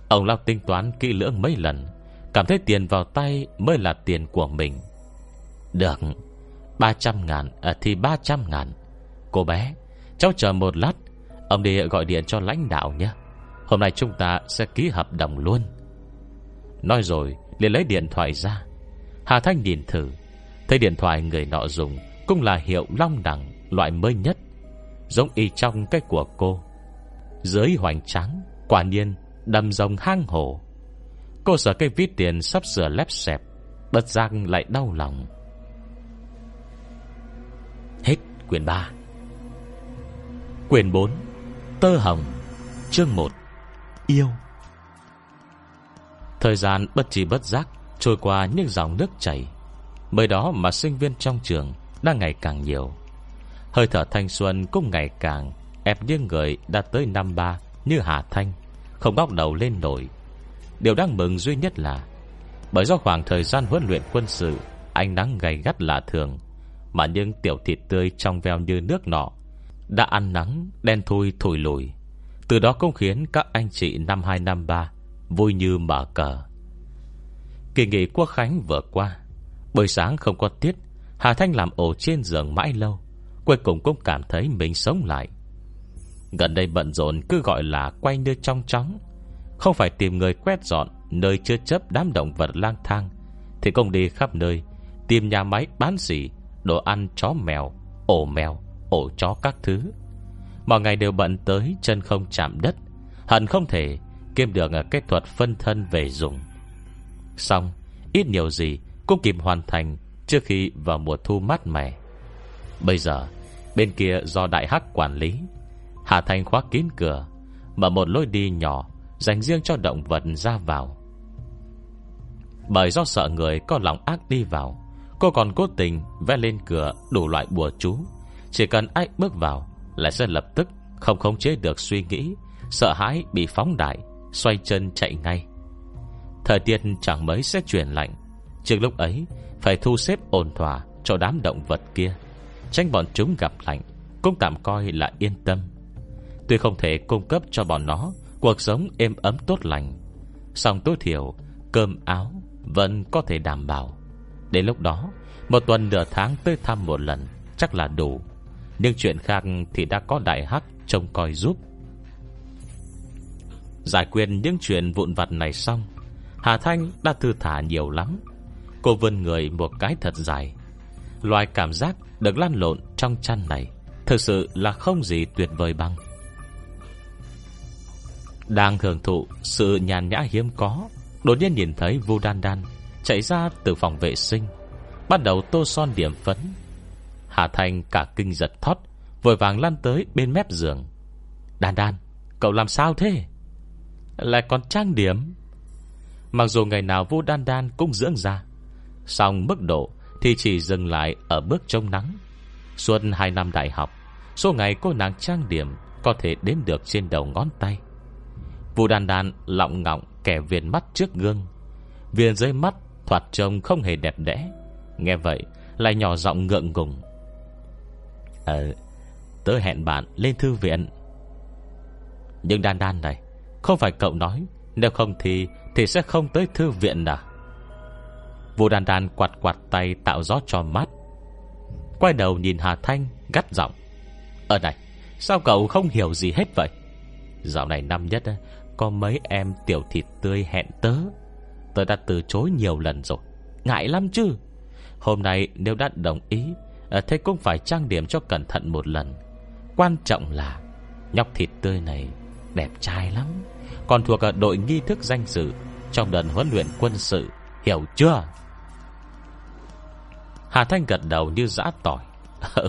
Ông Lao tính toán kỹ lưỡng mấy lần Cảm thấy tiền vào tay Mới là tiền của mình. Được 300 ngàn à, Thì 300 ngàn. Cô bé Cháu chờ một lát Ông đi gọi điện cho lãnh đạo nhé. Hôm nay chúng ta sẽ ký hợp đồng luôn. Nói rồi, liền lấy điện thoại ra. Hà Thanh nhìn thử, Thấy điện thoại người nọ dùng Cũng là hiệu long đẳng, Loại mới nhất, Giống y trong cái của cô. Dưới hoành trắng Quả nhiên đầm rồng hang hổ. Cô sợ cây ví tiền sắp sửa lép xẹp, Bất giác lại đau lòng. Hết quyển 3 Quyển 4 Tơ Hồng, Chương 1 Yêu. Thời gian bất trí bất giác Trôi qua những dòng nước chảy. Bởi đó mà sinh viên trong trường Đang ngày càng nhiều. Hơi thở thanh xuân cũng ngày càng Ép những người đã tới năm ba Như Hà Thanh, Không ngóc đầu lên nổi. Điều đáng mừng duy nhất là, Bởi do khoảng thời gian huấn luyện quân sự, Ánh nắng gay gắt lạ thường, Mà những tiểu thịt tươi trong veo như nước nọ đã ăn nắng Đen thui thổi lùi. Từ đó cũng khiến các anh chị năm hai năm ba Vui như mở cờ. Kỳ nghỉ quốc khánh vừa qua. Buổi sáng không có tiết Hà Thanh làm ổ trên giường mãi lâu Cuối cùng cũng cảm thấy mình sống lại. Gần đây bận rộn cứ gọi là quay như trong chóng. Không phải tìm người quét dọn Nơi chưa chấp đám động vật lang thang Thì công đi khắp nơi Tìm nhà máy bán xỉ Đồ ăn chó mèo Ổ mèo, ổ chó các thứ. Mọi ngày đều bận tới, chân không chạm đất. Hận không thể Kiếm được à, kết thuật phân thân về dùng. Xong, Ít nhiều gì cũng kịp hoàn thành Trước khi vào mùa thu mát mẻ. Bây giờ, Bên kia do đại hắc quản lý, Hà Thành khóa kín cửa, Mở một lối đi nhỏ Dành riêng cho động vật ra vào. Bởi do sợ người có lòng ác đi vào, Cô còn cố tình vẽ lên cửa đủ loại bùa chú. Chỉ cần ai bước vào Lại sẽ lập tức không khống chế được suy nghĩ, Sợ hãi bị phóng đại, Xoay chân chạy ngay. Thời tiết chẳng mấy sẽ chuyển lạnh, Trước lúc ấy Phải thu xếp ổn thỏa cho đám động vật kia, Tránh bọn chúng gặp lạnh, Cũng tạm coi là yên tâm. Tuy không thể cung cấp cho bọn nó Cuộc sống êm ấm tốt lành, song tối thiểu Cơm áo vẫn có thể đảm bảo. Đến lúc đó, Một tuần nửa tháng tới thăm một lần Chắc là đủ. Nhưng chuyện khác thì đã có đại hắc Trông coi giúp. Giải quyết những chuyện vụn vặt này xong, Hà Thanh đã thư thả nhiều lắm. Cô vươn người một cái thật dài. Loài cảm giác được lan lộn trong chăn này Thực sự là không gì tuyệt vời bằng. Đang hưởng thụ sự nhàn nhã hiếm có, Đột nhiên nhìn thấy Vu Đan Đan Chạy ra từ phòng vệ sinh, Bắt đầu tô son điểm phấn. Hà Thanh cả kinh giật thót, Vội vàng lăn tới bên mép giường. Đan Đan, Cậu làm sao thế? Lại còn trang điểm. Mặc dù ngày nào Vu Đan Đan cũng dưỡng ra Xong mức độ Thì chỉ dừng lại ở bước trông nắng. Suốt 2 năm đại học, Số ngày cô nàng trang điểm Có thể đếm được trên đầu ngón tay. Vu Đan Đan lọng ngọng Kẻ viền mắt trước gương, Viền dưới mắt Thoạt trông không hề đẹp đẽ. Nghe vậy, lại nhỏ giọng ngượng ngùng. Ờ Tớ hẹn bạn lên thư viện. Nhưng đan đan này, Không phải cậu nói, Nếu không thì Thì sẽ không tới thư viện à? Vô đan đan quạt quạt tay tạo gió cho mắt Quay đầu nhìn Hà Thanh, Gắt giọng. Ở này, Sao cậu không hiểu gì hết vậy? Dạo này năm nhất Có mấy em tiểu thịt tươi hẹn tớ. Tớ đã từ chối nhiều lần rồi, Ngại lắm chứ. Hôm nay nếu đã đồng ý Ờ, thế cũng phải trang điểm cho cẩn thận một lần. Quan trọng là Nhóc thịt tươi này đẹp trai lắm. Còn thuộc ở đội nghi thức danh dự Trong đợt huấn luyện quân sự, Hiểu chưa? Hà Thanh gật đầu như dã tỏi.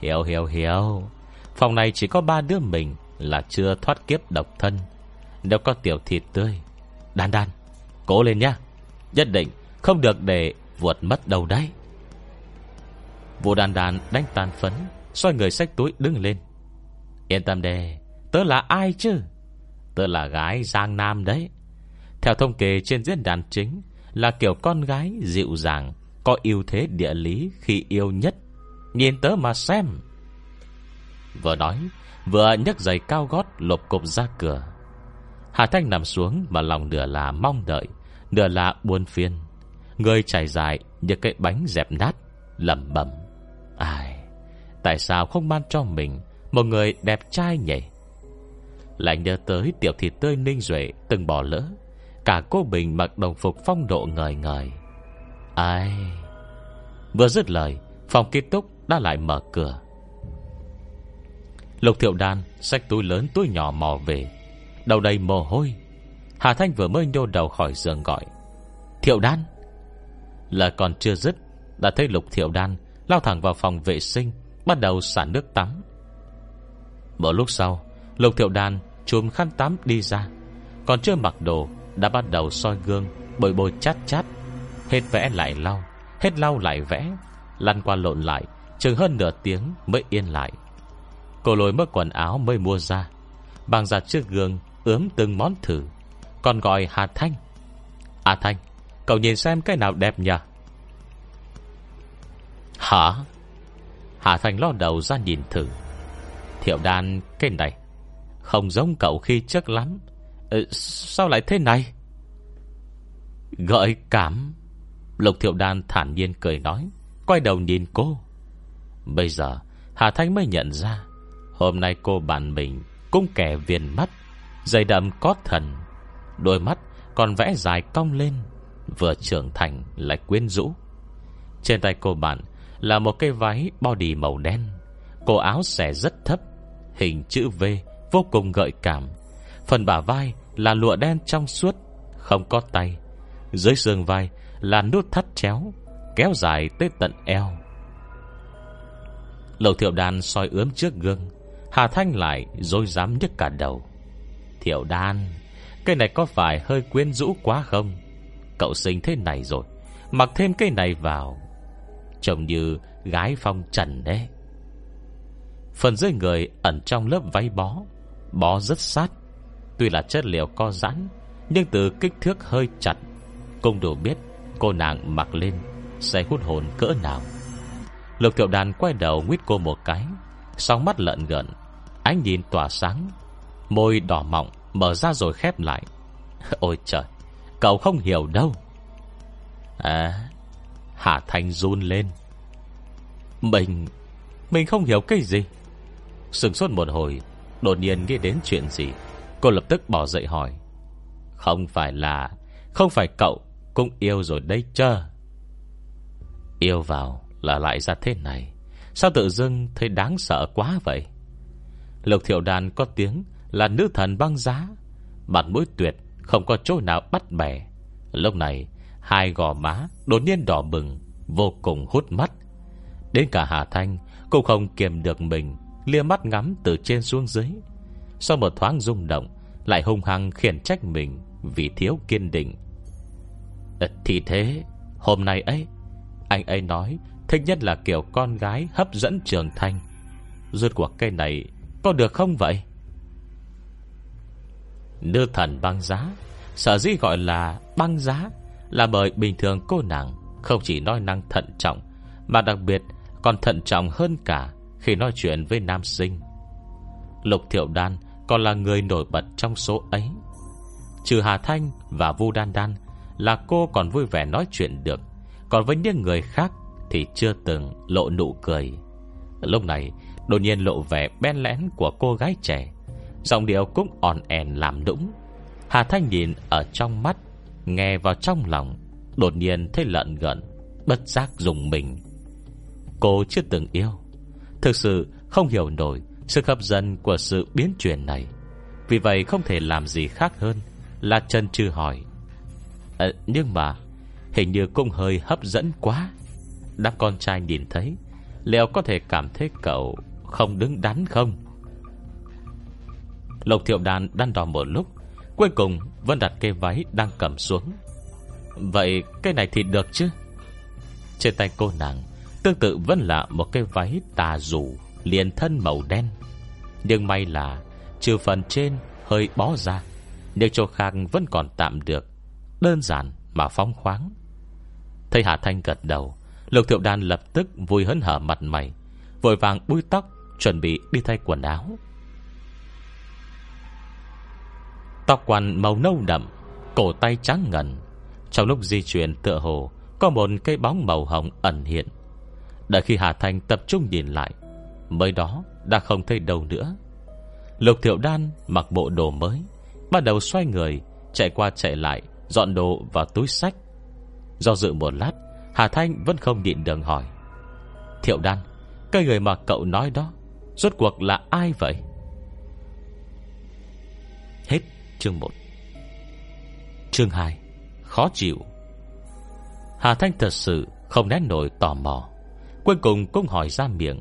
Hiểu hiểu hiểu. Phòng này chỉ có ba đứa mình Là chưa thoát kiếp độc thân. Nếu có tiểu thịt tươi. Đan đan, Cố lên nhá. Nhất định không được để vuột mất đâu đấy. Vô đàn đàn đánh tàn phấn Xoay người xách túi đứng lên. Yên tâm đề Tớ là ai chứ? Tớ là gái Giang Nam đấy. Theo thông kê trên diễn đàn chính, Là kiểu con gái dịu dàng, Có ưu thế địa lý khi yêu nhất. Nhìn tớ mà xem. Vừa nói, Vừa nhấc giày cao gót lộp cộp ra cửa. Hà Thanh nằm xuống Mà lòng nửa là mong đợi, Nửa là buồn phiền. Người trải dài như cái bánh dẹp nát, lẩm bẩm. Ai? Tại sao không ban cho mình Một người đẹp trai nhỉ? Lại nhớ tới tiểu thịt tươi ninh duệ Từng bỏ lỡ, Cả cô Bình mặc đồng phục phong độ ngời ngời. Ai? Vừa dứt lời, Phòng kết túc đã lại mở cửa. Lục thiệu đan Xách túi lớn túi nhỏ mò về. Đầu đầy mồ hôi, Hà Thanh vừa mới nhô đầu khỏi giường gọi. Thiệu đan? Là còn chưa dứt, Đã thấy lục thiệu đan Lao thẳng vào phòng vệ sinh, Bắt đầu xả nước tắm. Một lúc sau, Lục thiệu đan chùm khăn tắm đi ra, Còn chưa mặc đồ, Đã bắt đầu soi gương, Bồi bồi chát chát. Hết vẽ lại lau, Hết lau lại vẽ, Lăn qua lộn lại, Chừng hơn nửa tiếng mới yên lại. Cô lôi mất quần áo mới mua ra Bằng ra trước gương ướm từng món thử, Còn gọi Hà Thanh. À Thanh, Cậu nhìn xem cái nào đẹp nhỉ? Hả? Hà Thanh lo đầu ra nhìn thử. Thiệu đan cái này Không giống cậu khi trước lắm. Ừ, Sao lại thế này? Gợi cảm. Lục thiệu đan thản nhiên cười nói Quay đầu nhìn cô. Bây giờ Hà Thanh mới nhận ra Hôm nay cô bạn mình Cũng kẻ viền mắt Dày đậm có thần. Đôi mắt còn vẽ dài cong lên Vừa trưởng thành lại quyến rũ. Trên tay cô bạn là một cái váy body màu đen. Cổ áo xẻ rất thấp, Hình chữ V, vô cùng gợi cảm. Phần bả vai là lụa đen trong suốt, Không có tay. Dưới xương vai là nút thắt chéo, Kéo dài tới tận eo. Lầu thiệu đan soi ướm trước gương, Hà Thanh lại dối dám nhức cả đầu. Thiệu đan Cây này có phải hơi quyến rũ quá không? Cậu sinh thế này rồi, Mặc thêm cây này vào Trông như gái phong trần đấy. Phần dưới người ẩn trong lớp váy bó Bó rất sát. Tuy là chất liệu co giãn, Nhưng từ kích thước hơi chặt, Cũng đủ biết cô nàng mặc lên Sẽ hút hồn cỡ nào. Lục thiệu đàn quay đầu nguyết cô một cái Sóng mắt lợn gần Ánh nhìn tỏa sáng, Môi đỏ mọng mở ra rồi khép lại. Ôi trời, Cậu không hiểu đâu. À Hà Thanh run lên. Mình Mình không hiểu cái gì. Sừng sốt một hồi, Đột nhiên nghĩ đến chuyện gì, Cô lập tức bỏ dậy hỏi. Không phải là, Không phải cậu cũng yêu rồi đấy chơ Yêu vào là lại ra thế này, Sao tự dưng thấy đáng sợ quá vậy? Lục thiệu đàn có tiếng Là nữ thần băng giá, Mặt mũi tuyệt, Không có chỗ nào bắt bẻ. Lúc này Hai gò má đột nhiên đỏ bừng, Vô cùng hút mắt. Đến cả Hà Thanh Cũng không kiềm được mình, Lia mắt ngắm từ trên xuống dưới. Sau một thoáng rung động, Lại hung hăng khiển trách mình Vì thiếu kiên định. Thì thế, Hôm nay ấy, Anh ấy nói Thích nhất là kiểu con gái hấp dẫn trường thanh. Rốt cuộc cây này Có được không vậy? Nữ thần băng giá, Sở dĩ gọi là băng giá là bởi bình thường cô nàng Không chỉ nói năng thận trọng, Mà đặc biệt còn thận trọng hơn cả Khi nói chuyện với nam sinh. Lục Thiệu Đan Còn là người nổi bật trong số ấy. Trừ Hà Thanh và Vu Đan Đan Là cô còn vui vẻ nói chuyện được, Còn với những người khác Thì chưa từng lộ nụ cười. Lúc này, Đột nhiên lộ vẻ ben lén của cô gái trẻ, Giọng điệu cũng òn ẻn làm đũng. Hà Thanh nhìn ở trong mắt Nghe vào trong lòng Đột nhiên thấy lợn gần Bất giác dùng mình. Cô chưa từng yêu. Thực sự không hiểu nổi sự hấp dẫn của sự biến chuyển này. Vì vậy không thể làm gì khác hơn Là chân chư hỏi. À, Nhưng mà Hình như cũng hơi hấp dẫn quá. Đám con trai nhìn thấy Liệu có thể cảm thấy cậu Không đứng đắn không? Lộc thiệu đàn đắn đo một lúc Cuối cùng, vẫn đặt cây váy đang cầm xuống. Vậy cái này thì được chứ? Trên tay cô nàng, Tương tự vẫn là một cái váy tà rủ, Liền thân màu đen. Nhưng may là, Trừ phần trên hơi bó ra, Nhưng chỗ khác vẫn còn tạm được, Đơn giản mà phóng khoáng. Thấy Hà Thanh gật đầu, Lục thiệu đàn lập tức vui hấn hở mặt mày, Vội vàng bui tóc Chuẩn bị đi thay quần áo. Tóc quằn màu nâu đậm, Cổ tay trắng ngần. Trong lúc di chuyển tựa hồ, Có một cây bóng màu hồng ẩn hiện. Đợi khi Hà Thanh tập trung nhìn lại, Mới đó đã không thấy đâu nữa. Lục Thiệu Đan mặc bộ đồ mới, Bắt đầu xoay người, Chạy qua chạy lại, Dọn đồ vào túi sách. Do dự một lát, Hà Thanh vẫn không nhịn đường hỏi, Thiệu Đan, Cái người mà cậu nói đó, Rốt cuộc là ai vậy? Chương 1 Chương 2 Khó chịu. Hà Thanh thật sự không nén nổi tò mò. Cuối cùng cũng hỏi ra miệng.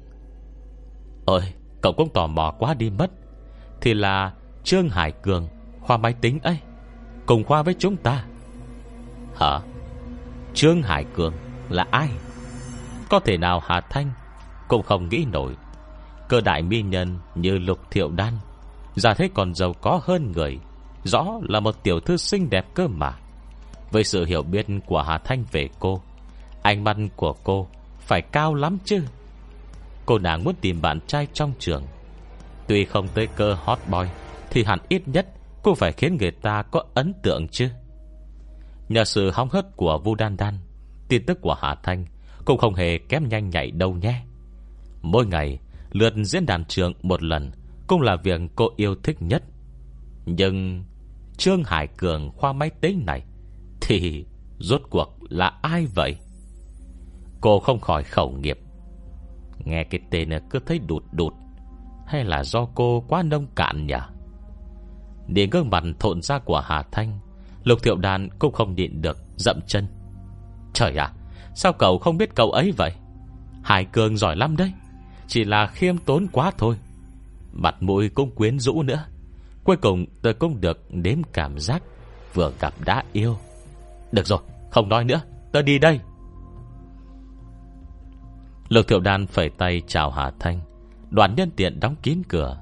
Ôi Cậu cũng tò mò quá đi mất. Thì là Trương Hải Cường, Khoa máy tính ấy, Cùng khoa với chúng ta. Hả? Trương Hải Cường là ai? Có thể nào Hà Thanh Cũng không nghĩ nổi. Cơ đại mi nhân như Lục Thiệu Đan, Giả thế còn giàu có hơn người. Rõ là một tiểu thư xinh đẹp cơ mà. Với sự hiểu biết của Hà Thanh về cô, Ánh mắt của cô Phải cao lắm chứ. Cô nàng muốn tìm bạn trai trong trường. Tuy không tới cơ hot boy, Thì hẳn ít nhất Cô phải khiến người ta có ấn tượng chứ. Nhờ sự hóng hớt của Vu Đan Đan, Tin tức của Hà Thanh Cũng không hề kém nhanh nhạy đâu nhé. Mỗi ngày, Lượt diễn đàn trường một lần Cũng là việc cô yêu thích nhất. Nhưng Trương Hải Cường khoa máy tính này, Thì rốt cuộc là ai vậy? Cô không khỏi khẩu nghiệp. Nghe cái tên cứ thấy đụt đụt, Hay là do cô quá nông cạn nhỉ? Để gương mặt thộn ra của Hà Thanh, Lục thiệu đàn cũng không nhịn được, Dậm chân. Trời ạ, Sao cậu không biết cậu ấy vậy? Hải Cường giỏi lắm đấy, Chỉ là khiêm tốn quá thôi. Mặt mũi cũng quyến rũ nữa. Cuối cùng tôi cũng được nếm cảm giác Vừa gặp đã yêu. Được rồi, không nói nữa, Tôi đi đây. Lục thiệu đàn phẩy tay chào Hà Thanh. Đoàn nhân tiện đóng kín cửa.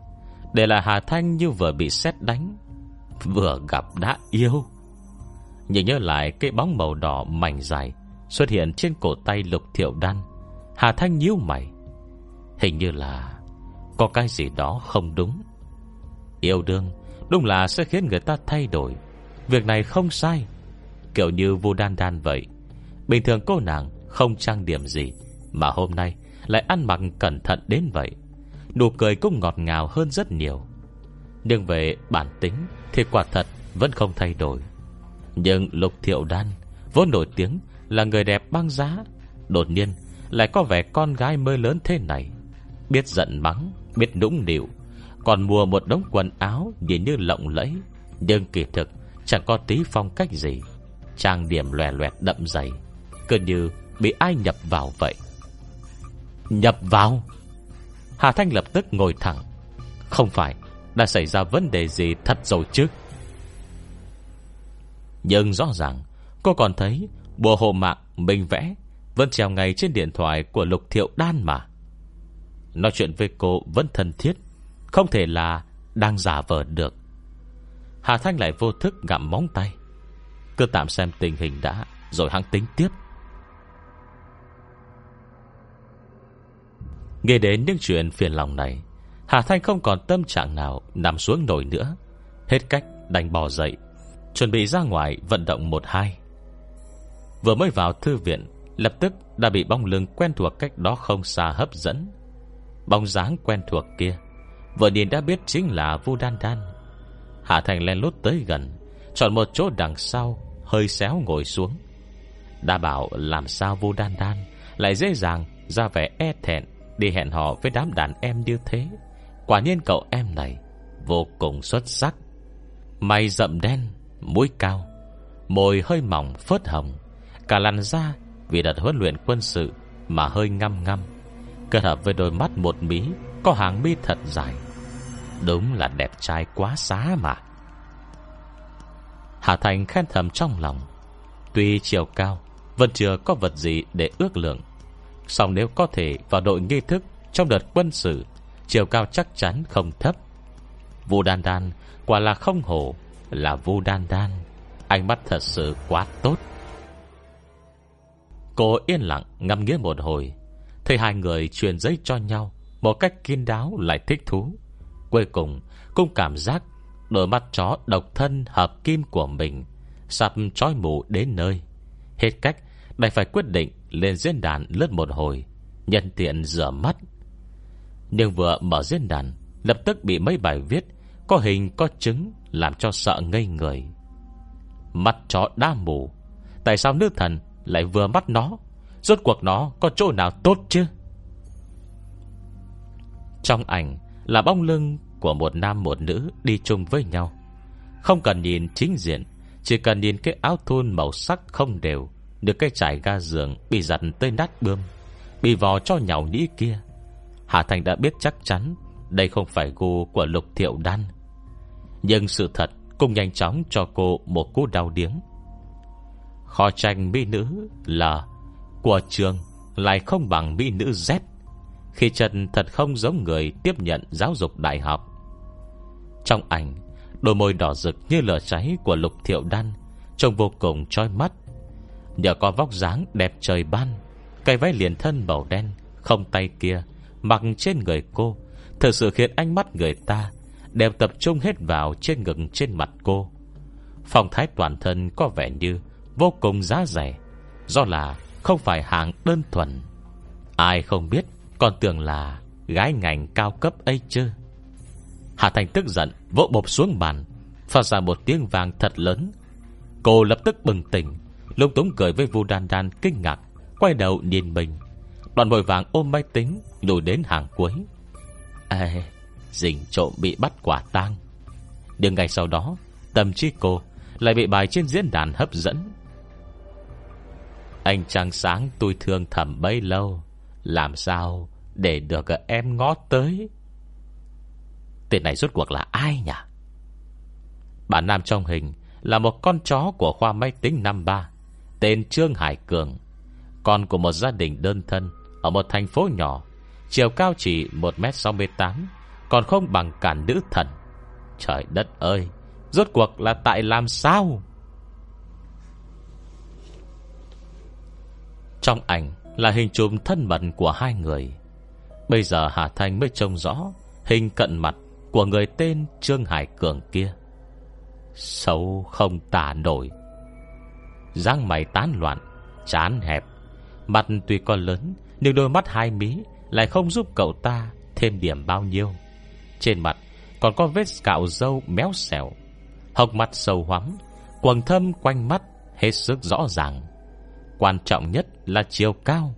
Để là Hà Thanh như vừa bị xét đánh, Vừa gặp đã yêu. Nhìn nhớ lại cái bóng màu đỏ mảnh dài Xuất hiện trên cổ tay lục thiệu đan, Hà Thanh nhíu mày. Hình như là Có cái gì đó không đúng. Yêu đương, Đúng là sẽ khiến người ta thay đổi. Việc này không sai, Kiểu như vô đan đan vậy. Bình thường cô nàng không trang điểm gì, Mà hôm nay lại ăn mặc cẩn thận đến vậy. Nụ cười cũng ngọt ngào hơn rất nhiều. Nhưng về bản tính Thì quả thật vẫn không thay đổi. Nhưng Lục Thiệu Đan, Vốn nổi tiếng là người đẹp băng giá, Đột nhiên lại có vẻ con gái mới lớn thế này. Biết giận mắng, Biết nũng nịu còn mua một đống quần áo Nhìn như lộng lẫy. Nhưng kỳ thực, chẳng có tí phong cách gì. Trang điểm lòe loẹt đậm dày, Cứ như bị ai nhập vào vậy. Nhập vào? Hà Thanh lập tức ngồi thẳng. Không phải, Đã xảy ra vấn đề gì thật rồi chứ? Nhưng rõ ràng, Cô còn thấy Bộ hồ mạng mình vẽ Vẫn treo ngay trên điện thoại của Lục Thiệu Đan mà. Nói chuyện với cô vẫn thân thiết. Không thể là Đang giả vờ được. Hà Thanh lại vô thức gặm móng tay. Cứ tạm xem tình hình đã, Rồi hắn tính tiếp. Nghe đến những chuyện phiền lòng này, Hà Thanh không còn tâm trạng nào Nằm xuống nổi nữa. Hết cách đành bò dậy, Chuẩn bị ra ngoài vận động một hai. Vừa mới vào thư viện, Lập tức đã bị bóng lưng quen thuộc cách đó không xa hấp dẫn. Bóng dáng quen thuộc kia Vừa nhìn đã biết chính là Vu Đan Đan. Hạ Thành len lút tới gần, Chọn một chỗ đằng sau, Hơi xéo ngồi xuống. Đã bảo làm sao Vu Đan Đan Lại dễ dàng ra vẻ e thẹn Đi hẹn hò với đám đàn em như thế. Quả nhiên cậu em này Vô cùng xuất sắc. Mày rậm đen, Mũi cao, Môi hơi mỏng phớt hồng, Cả làn da vì đợt huấn luyện quân sự Mà hơi ngăm ngăm. Kết hợp với đôi mắt một mí, Có hàng mi thật dài. Đúng là đẹp trai quá xá mà. Hà Thành khen thầm trong lòng. Tuy chiều cao, Vẫn chưa có vật gì để ước lượng. Song nếu có thể vào đội nghi thức Trong đợt quân sự, Chiều cao chắc chắn không thấp. Vu Đan Đan Quả là không hổ Là Vu Đan Đan. Ánh mắt thật sự quá tốt. Cô yên lặng ngâm nghĩa một hồi. Thấy hai người truyền giấy cho nhau, Một cách kiên đáo lại thích thú. Cuối cùng cũng cảm giác Đôi mắt chó độc thân hợp kim của mình Sắp trói mù đến nơi. Hết cách, Đành phải quyết định lên diễn đàn lướt một hồi Nhân tiện rửa mắt. Nhưng vừa mở diễn đàn, Lập tức bị mấy bài viết Có hình, có chứng Làm cho sợ ngây người. Mắt chó đa mù, Tại sao nữ thần lại vừa mắt nó? Rốt cuộc nó có chỗ nào tốt chứ? Trong ảnh Là bóng lưng của một nam một nữ đi chung với nhau. Không cần nhìn chính diện, chỉ cần nhìn cái áo thun màu sắc không đều, được cái trải ga giường bị giặt tới nát bươm, bị vò cho nhàu nhĩ kia. Hà Thành đã biết chắc chắn đây không phải gu của lục thiệu đan. Nhưng sự thật cũng nhanh chóng cho cô một cú đau điếng. Kho tranh mỹ nữ là của trường lại không bằng mỹ nữ Z. Khi Trần thật không giống người tiếp nhận giáo dục đại học trong ảnh, Đôi môi đỏ rực như lửa cháy của lục thiệu đan, Trông vô cùng trói mắt. Nhờ có vóc dáng đẹp trời ban Cây váy liền thân màu đen, Không tay kia, Mặc trên người cô Thật sự khiến ánh mắt người ta Đều tập trung hết vào trên ngực trên mặt cô. Phong thái toàn thân có vẻ như Vô cùng giá rẻ, Do là không phải hàng đơn thuần. Ai không biết, Còn tưởng là gái ngành cao cấp ấy chứ? Hà Thành tức giận, Vỗ bộp xuống bàn. Phát ra một tiếng vàng thật lớn. Cô lập tức bừng tỉnh. Lung túng cười với Vu Đan Đan, kinh ngạc, Quay đầu nhìn mình. Đoàn bồi vàng ôm máy tính Lùi đến hàng cuối. Ê, Dình trộm bị bắt quả tang. Nhưng ngày sau đó, Tâm trí cô Lại bị bài trên diễn đàn hấp dẫn. Anh trăng sáng tôi thương thầm bấy lâu, Làm sao Để được em ngó tới? Tên này rốt cuộc là ai nhỉ? Bạn nam trong hình Là một con chó của khoa máy tính năm ba, Tên Trương Hải Cường, Con của một gia đình đơn thân Ở một thành phố nhỏ, Chiều cao chỉ 1m68 Còn không bằng cả nữ thần. Trời đất ơi, Rốt cuộc là tại làm sao? Trong ảnh là hình chụp thân mật của hai người. Bây giờ Hà Thanh mới trông rõ Hình cận mặt của người tên Trương Hải Cường kia. Xấu không tả nổi. Răng mày tán loạn, Chán hẹp. Mặt tuy còn lớn, Nhưng đôi mắt hai mí Lại không giúp cậu ta thêm điểm bao nhiêu. Trên mặt còn có vết cạo dâu méo xẻo. Hộc mặt sâu hoắm Quần thâm quanh mắt Hết sức rõ ràng. Quan trọng nhất là chiều cao.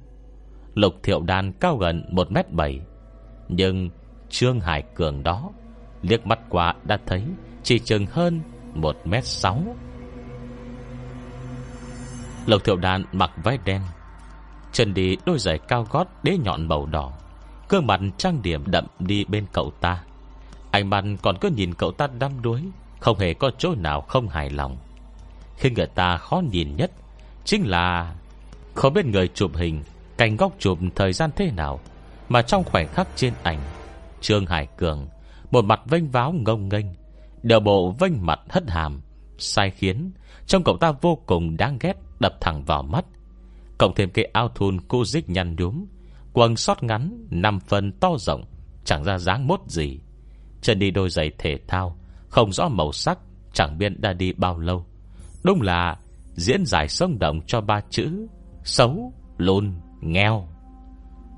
Lục thiệu đàn cao gần 1m7 Nhưng Trương Hải Cường đó Liếc mắt qua đã thấy Chỉ chừng hơn 1m6 Lộc thiệu đàn mặc váy đen, Chân đi đôi giày cao gót Đế nhọn màu đỏ, Cơ mặt trang điểm đậm đi bên cậu ta. Anh mặt còn cứ nhìn cậu ta đăm đuối, Không hề có chỗ nào không hài lòng. Khi người ta khó nhìn nhất Chính là Không biết người chụp hình, Cành góc chụp thời gian thế nào, Mà trong khoảnh khắc trên ảnh, Trương Hải Cường một mặt vênh váo ngông nghênh Đều bộ vênh mặt hất hàm Sai khiến Trong cậu ta vô cùng đáng ghét Đập thẳng vào mắt. Cộng thêm cái áo thun cô dích nhăn nhúm Quần sót ngắn năm phần to rộng Chẳng ra dáng mốt gì. Chân đi đôi giày thể thao Không rõ màu sắc Chẳng biết đã đi bao lâu. Đúng là diễn giải sông động cho ba chữ Xấu, lùn, nghèo.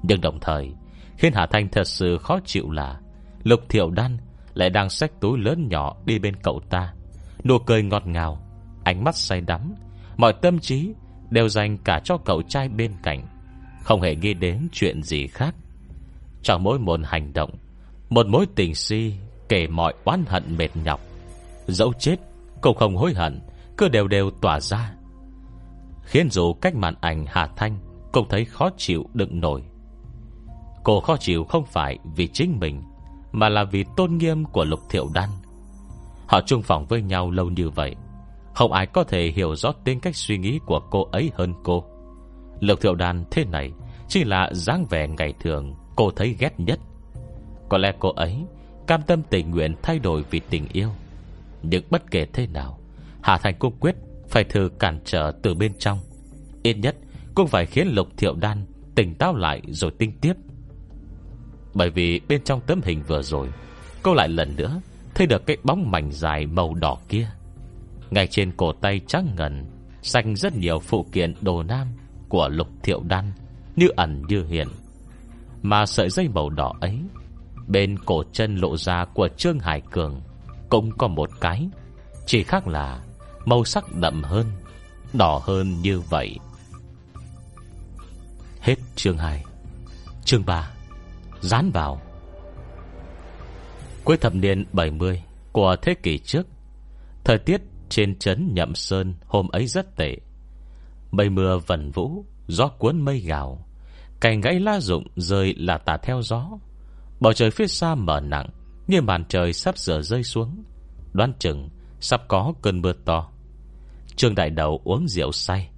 Nhưng đồng thời Khiến Hà Thanh thật sự khó chịu là Lục Thiệu Đan Lại đang xách túi lớn nhỏ đi bên cậu ta. Nụ cười ngọt ngào, Ánh mắt say đắm. Mọi tâm trí đều dành cả cho cậu trai bên cạnh. Không hề nghĩ đến chuyện gì khác. Trong mỗi một hành động, Một mối tình si Kể mọi oán hận mệt nhọc, Dẫu chết Cũng không hối hận, Cứ đều đều tỏa ra. Khiến dù cách màn ảnh Hà Thanh Cũng thấy khó chịu đựng nổi. Cô khó chịu không phải vì chính mình mà là vì tôn nghiêm của Lục Thiệu Đan. Họ chung phòng với nhau lâu như vậy, Không ai có thể hiểu rõ tính cách suy nghĩ của cô ấy hơn cô. Lục Thiệu Đan thế này Chỉ là dáng vẻ ngày thường Cô thấy ghét nhất. Có lẽ cô ấy Cam tâm tình nguyện thay đổi vì tình yêu, Nhưng bất kể thế nào, Hà Thành cũng quyết Phải thử cản trở từ bên trong. Ít nhất cũng phải khiến Lục Thiệu Đan Tỉnh táo lại rồi tinh tiếp. Bởi vì bên trong tấm hình vừa rồi, Cô lại lần nữa Thấy được cái bóng mảnh dài màu đỏ kia. Ngay trên cổ tay trắng ngần Xanh rất nhiều phụ kiện đồ nam Của Lục Thiệu Đan Như ẩn như hiện. Mà sợi dây màu đỏ ấy, Bên cổ chân lộ ra của Trương Hải Cường Cũng có một cái, Chỉ khác là Màu sắc đậm hơn, Đỏ hơn như vậy. Hết chương 2 Chương 3 Dán vào. Cuối thập niên 70 Của thế kỷ trước, Thời tiết trên trấn Nhậm Sơn Hôm ấy rất tệ. Mây mưa vần vũ, Gió cuốn mây gào, Cành gãy lá rụng rơi là tả theo gió. Bầu trời phía xa mở nặng, Như màn trời sắp sửa rơi xuống. Đoán chừng Sắp có cơn mưa to. Trương Đại Đầu uống rượu say,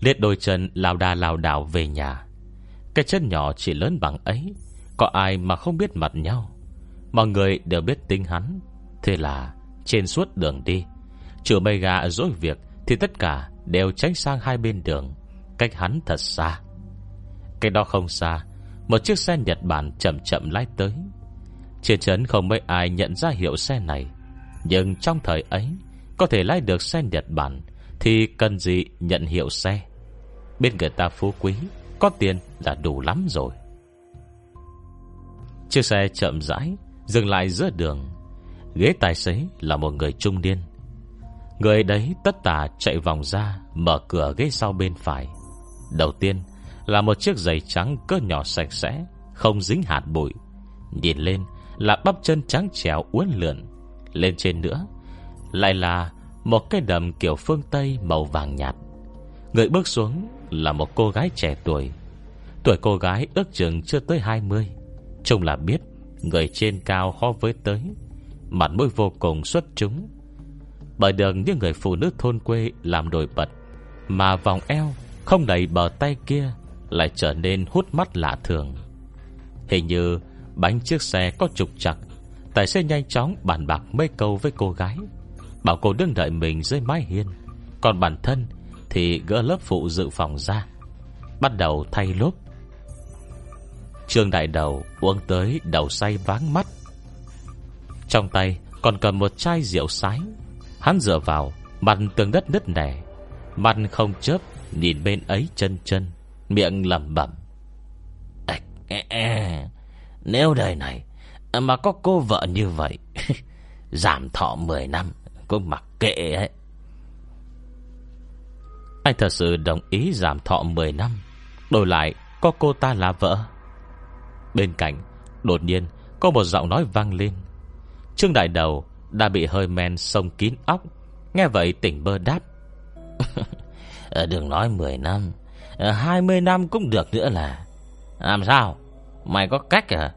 Liệt đôi chân lao đà lao đảo về nhà. Cái chân nhỏ chỉ lớn bằng ấy có ai mà không biết mặt nhau? Mọi người đều biết tính hắn. Thế là, trên suốt đường đi Trừ mây gà dối việc Thì tất cả đều tránh sang hai bên đường, Cách hắn thật xa. Cái đó không xa, Một chiếc xe Nhật Bản chậm chậm lái tới. Trên trấn không mấy ai nhận ra hiệu xe này, Nhưng trong thời ấy, Có thể lái được xe Nhật Bản Thì cần gì nhận hiệu xe? Bên người ta phú quý, Có tiền là đủ lắm rồi. Chiếc xe chậm rãi Dừng lại giữa đường. Ghế tài xế là một người trung niên. Người đấy tất tả chạy vòng ra Mở cửa ghế sau bên phải. Đầu tiên là một chiếc giày trắng cỡ nhỏ sạch sẽ, Không dính hạt bụi. Nhìn lên là bắp chân trắng trẻo uốn lượn. Lên trên nữa Lại là một cái đầm kiểu phương Tây màu vàng nhạt. Người bước xuống là một cô gái trẻ tuổi. Tuổi cô gái ước chừng chưa tới 20 Trông là biết, Người trên cao khó với tới, Mặt mũi vô cùng xuất chúng. Bởi đường những người phụ nữ thôn quê Làm nổi bật, Mà vòng eo không đầy bờ tay kia Lại trở nên hút mắt lạ thường. Hình như Bánh chiếc xe có trục chặt Tài xế nhanh chóng bàn bạc mấy câu với cô gái, Bảo cô đứng đợi mình dưới mái hiên. Còn bản thân Thì gỡ lớp phụ dự phòng ra, Bắt đầu thay lốp. Trương đại đầu uống tới đầu say váng mắt. Trong tay còn cầm một chai rượu sái. Hắn dựa vào, Mặt tường đất nứt nẻ, Mặt không chớp, Nhìn bên ấy chân chân, Miệng lẩm bẩm. Nếu đời này Mà có cô vợ như vậy, Giảm thọ 10 năm Cũng mặc kệ ấy. Anh thật sự đồng ý giảm thọ 10 năm, Đổi lại có cô ta là vợ? Bên cạnh, Đột nhiên, có một giọng nói vang lên. Trương Đại Đầu Đã bị hơi men sông kín óc, Nghe vậy tỉnh bơ đáp. Ờ, đừng nói 10 năm ờ, 20 năm cũng được nữa là. Làm sao? Mày có cách à?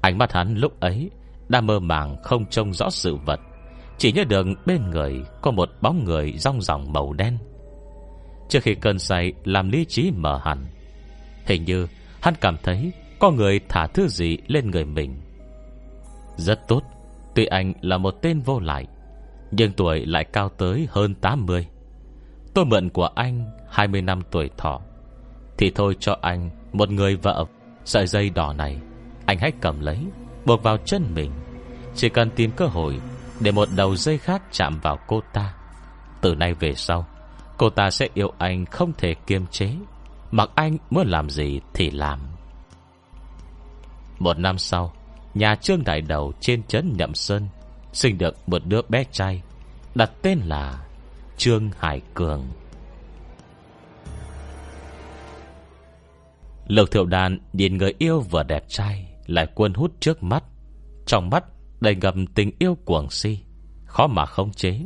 Ánh mắt hắn lúc ấy Đã mơ màng không trông rõ sự vật. Chỉ nhớ được bên người Có một bóng người rong ròng màu đen. Trước khi cơn say Làm lý trí mở hẳn, Hình như Hắn cảm thấy Có người thả thứ gì lên người mình. Rất tốt, Tuy anh là một tên vô lại, Nhưng tuổi lại cao tới hơn 80 Tôi mượn của anh 20 năm tuổi thọ. Thì thôi cho anh Một người vợ. Sợi dây đỏ này, Anh hãy cầm lấy, Buộc vào chân mình. Chỉ cần tìm cơ hội Để một đầu dây khác chạm vào cô ta. Từ nay về sau, Cô ta sẽ yêu anh không thể kiềm chế. Mặc anh muốn làm gì thì làm. Một năm sau, Nhà trương đại đầu trên trấn Nhậm Sơn Sinh được một đứa bé trai, Đặt tên là Trương Hải Cường. Lục thiệu đàn nhìn người yêu vừa đẹp trai, Lại cuốn hút trước mắt. Trong mắt đầy ngầm tình yêu cuồng si, Khó mà không chế.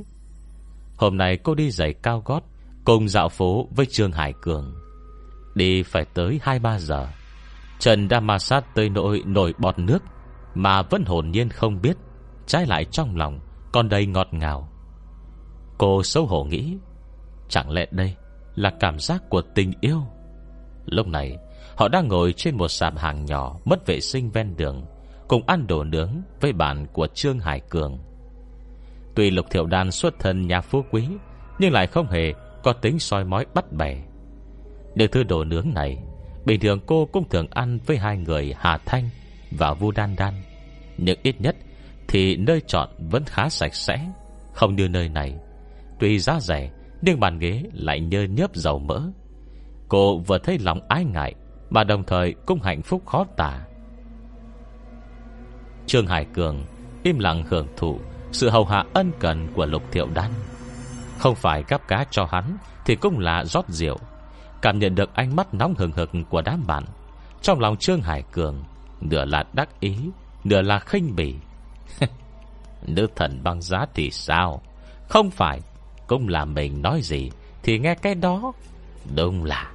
Hôm nay cô đi giày cao gót Cùng dạo phố với Trương Hải Cường. Đi phải tới 2-3 giờ. Trần đã ma sát tới nỗi nổi bọt nước Mà vẫn hồn nhiên không biết, Trái lại trong lòng Còn đầy ngọt ngào. Cô xấu hổ nghĩ, Chẳng lẽ đây là cảm giác của tình yêu? Lúc này, Họ đang ngồi trên một sạp hàng nhỏ Mất vệ sinh ven đường, Cùng ăn đồ nướng với bạn của Trương Hải Cường. Tuy Lục Thiệu Đan xuất thân nhà phú quý, Nhưng lại không hề có tính soi mói bắt bẻ. Những thứ đồ nướng này, Bình thường cô cũng thường ăn với hai người Hà Thanh và Vu Đan Đan. Nhưng ít nhất Thì nơi chọn vẫn khá sạch sẽ, Không như nơi này. Tuy giá rẻ, Nhưng bàn ghế lại nhơ nhớp dầu mỡ. Cô vừa thấy lòng ái ngại, Mà đồng thời cũng hạnh phúc khó tả. Trương Hải Cường Im lặng hưởng thụ Sự hầu hạ ân cần của Lục Thiệu Đan. Không phải gắp cá cho hắn Thì cũng là rót rượu Cảm nhận được ánh mắt nóng hừng hực của đám bạn. Trong lòng Trương Hải Cường Nửa là đắc ý Nửa là khinh bỉ. Nữ thần băng giá thì sao? Không phải Cũng là mình nói gì Thì nghe cái đó. Đúng là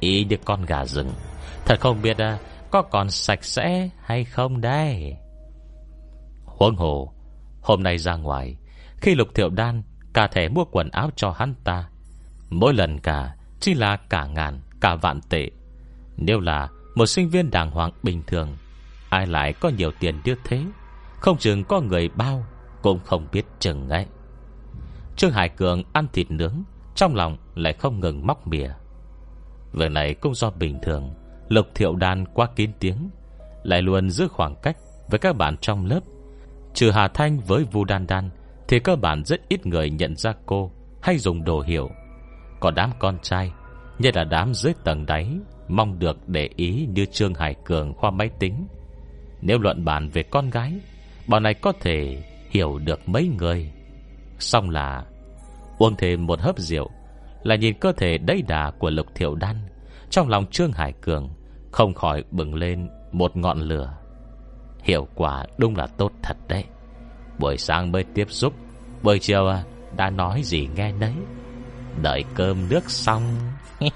Ý như con gà rừng. Thật không biết à, Có còn sạch sẽ hay không đây? Huống hồ Hôm nay ra ngoài Khi Lục Thiệu Đan Cả thể mua quần áo cho hắn ta Mỗi lần cả chỉ là cả ngàn, Cả vạn tệ. Nếu là một sinh viên đàng hoàng bình thường, Ai lại có nhiều tiền như thế? Không chừng có người bao Cũng không biết chừng ấy. Trương Hải Cường ăn thịt nướng, Trong lòng lại không ngừng móc mìa Việc này cũng do bình thường, Lục thiệu đàn quá kín tiếng, Lại luôn giữ khoảng cách Với các bạn trong lớp. Trừ Hà Thanh với Vu Đan Đan Thì cơ bản rất ít người nhận ra cô hay dùng đồ hiểu còn đám con trai, Nhất là đám dưới tầng đáy, Mong được để ý như Trương Hải Cường khoa máy tính. Nếu luận bàn về con gái, Bọn này có thể hiểu được mấy người. Xong là, Uống thêm một hớp rượu, Là nhìn cơ thể đầy đà của Lục Thiệu Đan. Trong lòng Trương Hải Cường Không khỏi bừng lên một ngọn lửa. Hiệu quả đúng là tốt thật đấy. Buổi sáng mới tiếp xúc, Buổi chiều à, đã nói gì nghe nấy. Đợi cơm nước xong.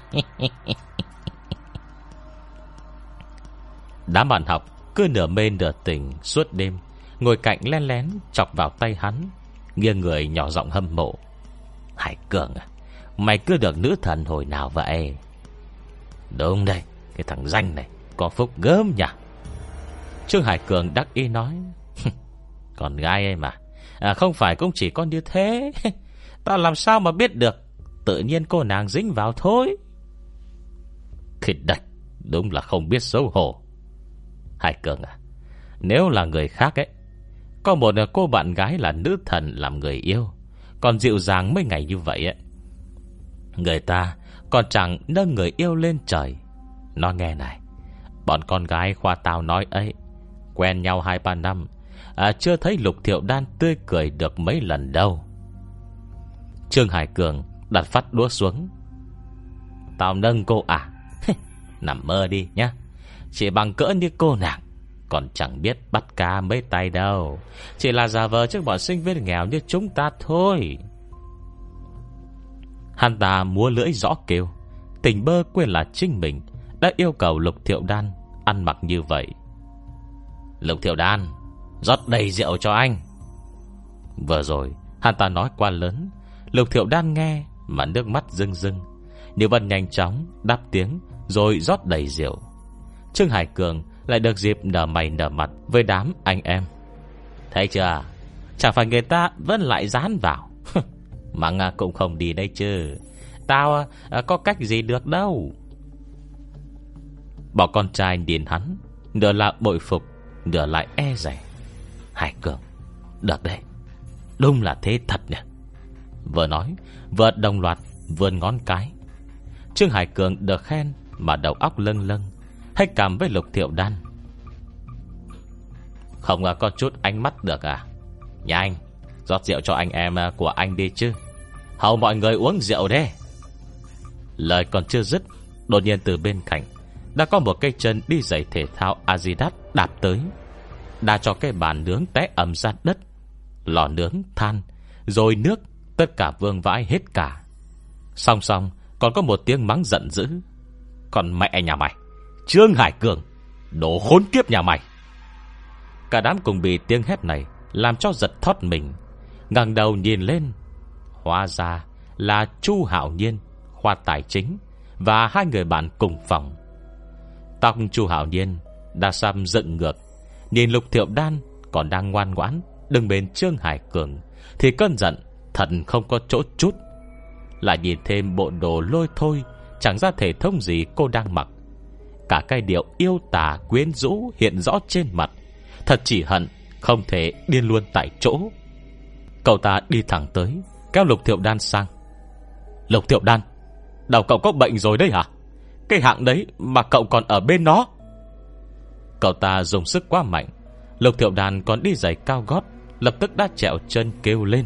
Đám bạn học cứ nửa mê nửa tỉnh suốt đêm Ngồi cạnh len lén chọc vào tay hắn Nghiêng người nhỏ giọng hâm mộ. Hải Cường à Mày cứ được nữ thần hồi nào vậy? Đúng đây Cái thằng danh này Có phúc gớm nhỉ? Trương Hải Cường đắc ý nói Còn gái ấy mà à, Không phải cũng chỉ có như thế. Ta làm sao mà biết được Tự nhiên cô nàng dính vào thôi. Khịt đạch Đúng là không biết xấu hổ. Hải Cường à Nếu là người khác ấy Có một cô bạn gái là nữ thần làm người yêu Còn dịu dàng mấy ngày như vậy ấy Người ta còn chẳng nâng người yêu lên trời. Nó nghe này Bọn con gái khoa tao nói ấy Quen nhau hai ba năm à, Chưa thấy Lục Thiệu Đan tươi cười được mấy lần đâu. Trương Hải Cường đặt phát đũa xuống. Tao nâng cô à Nằm mơ đi nhá. Chỉ bằng cỡ như cô nàng, Còn chẳng biết bắt cá mấy tay đâu. Chỉ là giả vờ trước bọn sinh viên nghèo như chúng ta thôi. Hắn ta múa lưỡi rõ kêu. Tình bơ quên là chính mình, Đã yêu cầu Lục Thiệu Đan Ăn mặc như vậy. Lục Thiệu Đan, rót đầy rượu cho anh. Vừa rồi, Hắn ta nói qua lớn. Lục Thiệu Đan nghe mà nước mắt rưng rưng. Niệu Vân nhanh chóng đáp tiếng Rồi rót đầy rượu. Trương Hải Cường lại được dịp nở mày nở mặt Với đám anh em. Thấy chưa? Chẳng phải người ta vẫn lại dán vào. Mà nga cũng không đi đây chứ. Tao à, có cách gì được đâu. Bỏ con trai điền hắn Nửa là bội phục Nửa lại e rẻ Hải Cường Được đấy Đúng là thế thật nhỉ? Vừa nói Vừa đồng loạt, vươn ngón cái. Trương Hải Cường được khen Mà đầu óc lâng lâng Hay cảm với lục thiệu đan. Không có chút ánh mắt được à? Nhà anh, Rót rượu cho anh em à, của anh đi chứ. Hầu mọi người uống rượu đi Lời còn chưa dứt, Đột nhiên từ bên cạnh, Đã có một cây chân đi giày thể thao Adidas đạp tới. Đã cho cái bàn nướng té ẩm ra đất, Lò nướng than, Rồi nước Tất cả vương vãi hết cả. Song song, còn có một tiếng mắng giận dữ. Còn mẹ nhà mày, Trương Hải Cường Đồ khốn kiếp nhà mày. Cả đám cùng bị tiếng hét này Làm cho giật thoát mình. Ngẩng đầu nhìn lên, Hóa ra là Chu Hạo Nhiên, Khoa tài chính, Và hai người bạn cùng phòng. Tóc Chu Hạo Nhiên Đã xăm dựng ngược, Nhìn Lục Thiệu Đan còn đang ngoan ngoãn Đứng bên Trương Hải Cường, Thì cơn giận thật không có chỗ chút. Lại nhìn thêm bộ đồ lôi thôi, Chẳng ra thể thông gì cô đang mặc. Cả cái điệu yêu tà quyến rũ Hiện rõ trên mặt. Thật chỉ hận, Không thể điên luôn tại chỗ. Cậu ta đi thẳng tới, Kéo Lục Thiệu Đan sang. Lục Thiệu Đan, Đầu cậu có bệnh rồi đấy hả? Cái hạng đấy mà cậu còn ở bên nó. Cậu ta dùng sức quá mạnh. Lục Thiệu Đan còn đi giày cao gót, Lập tức đã trẹo chân kêu lên.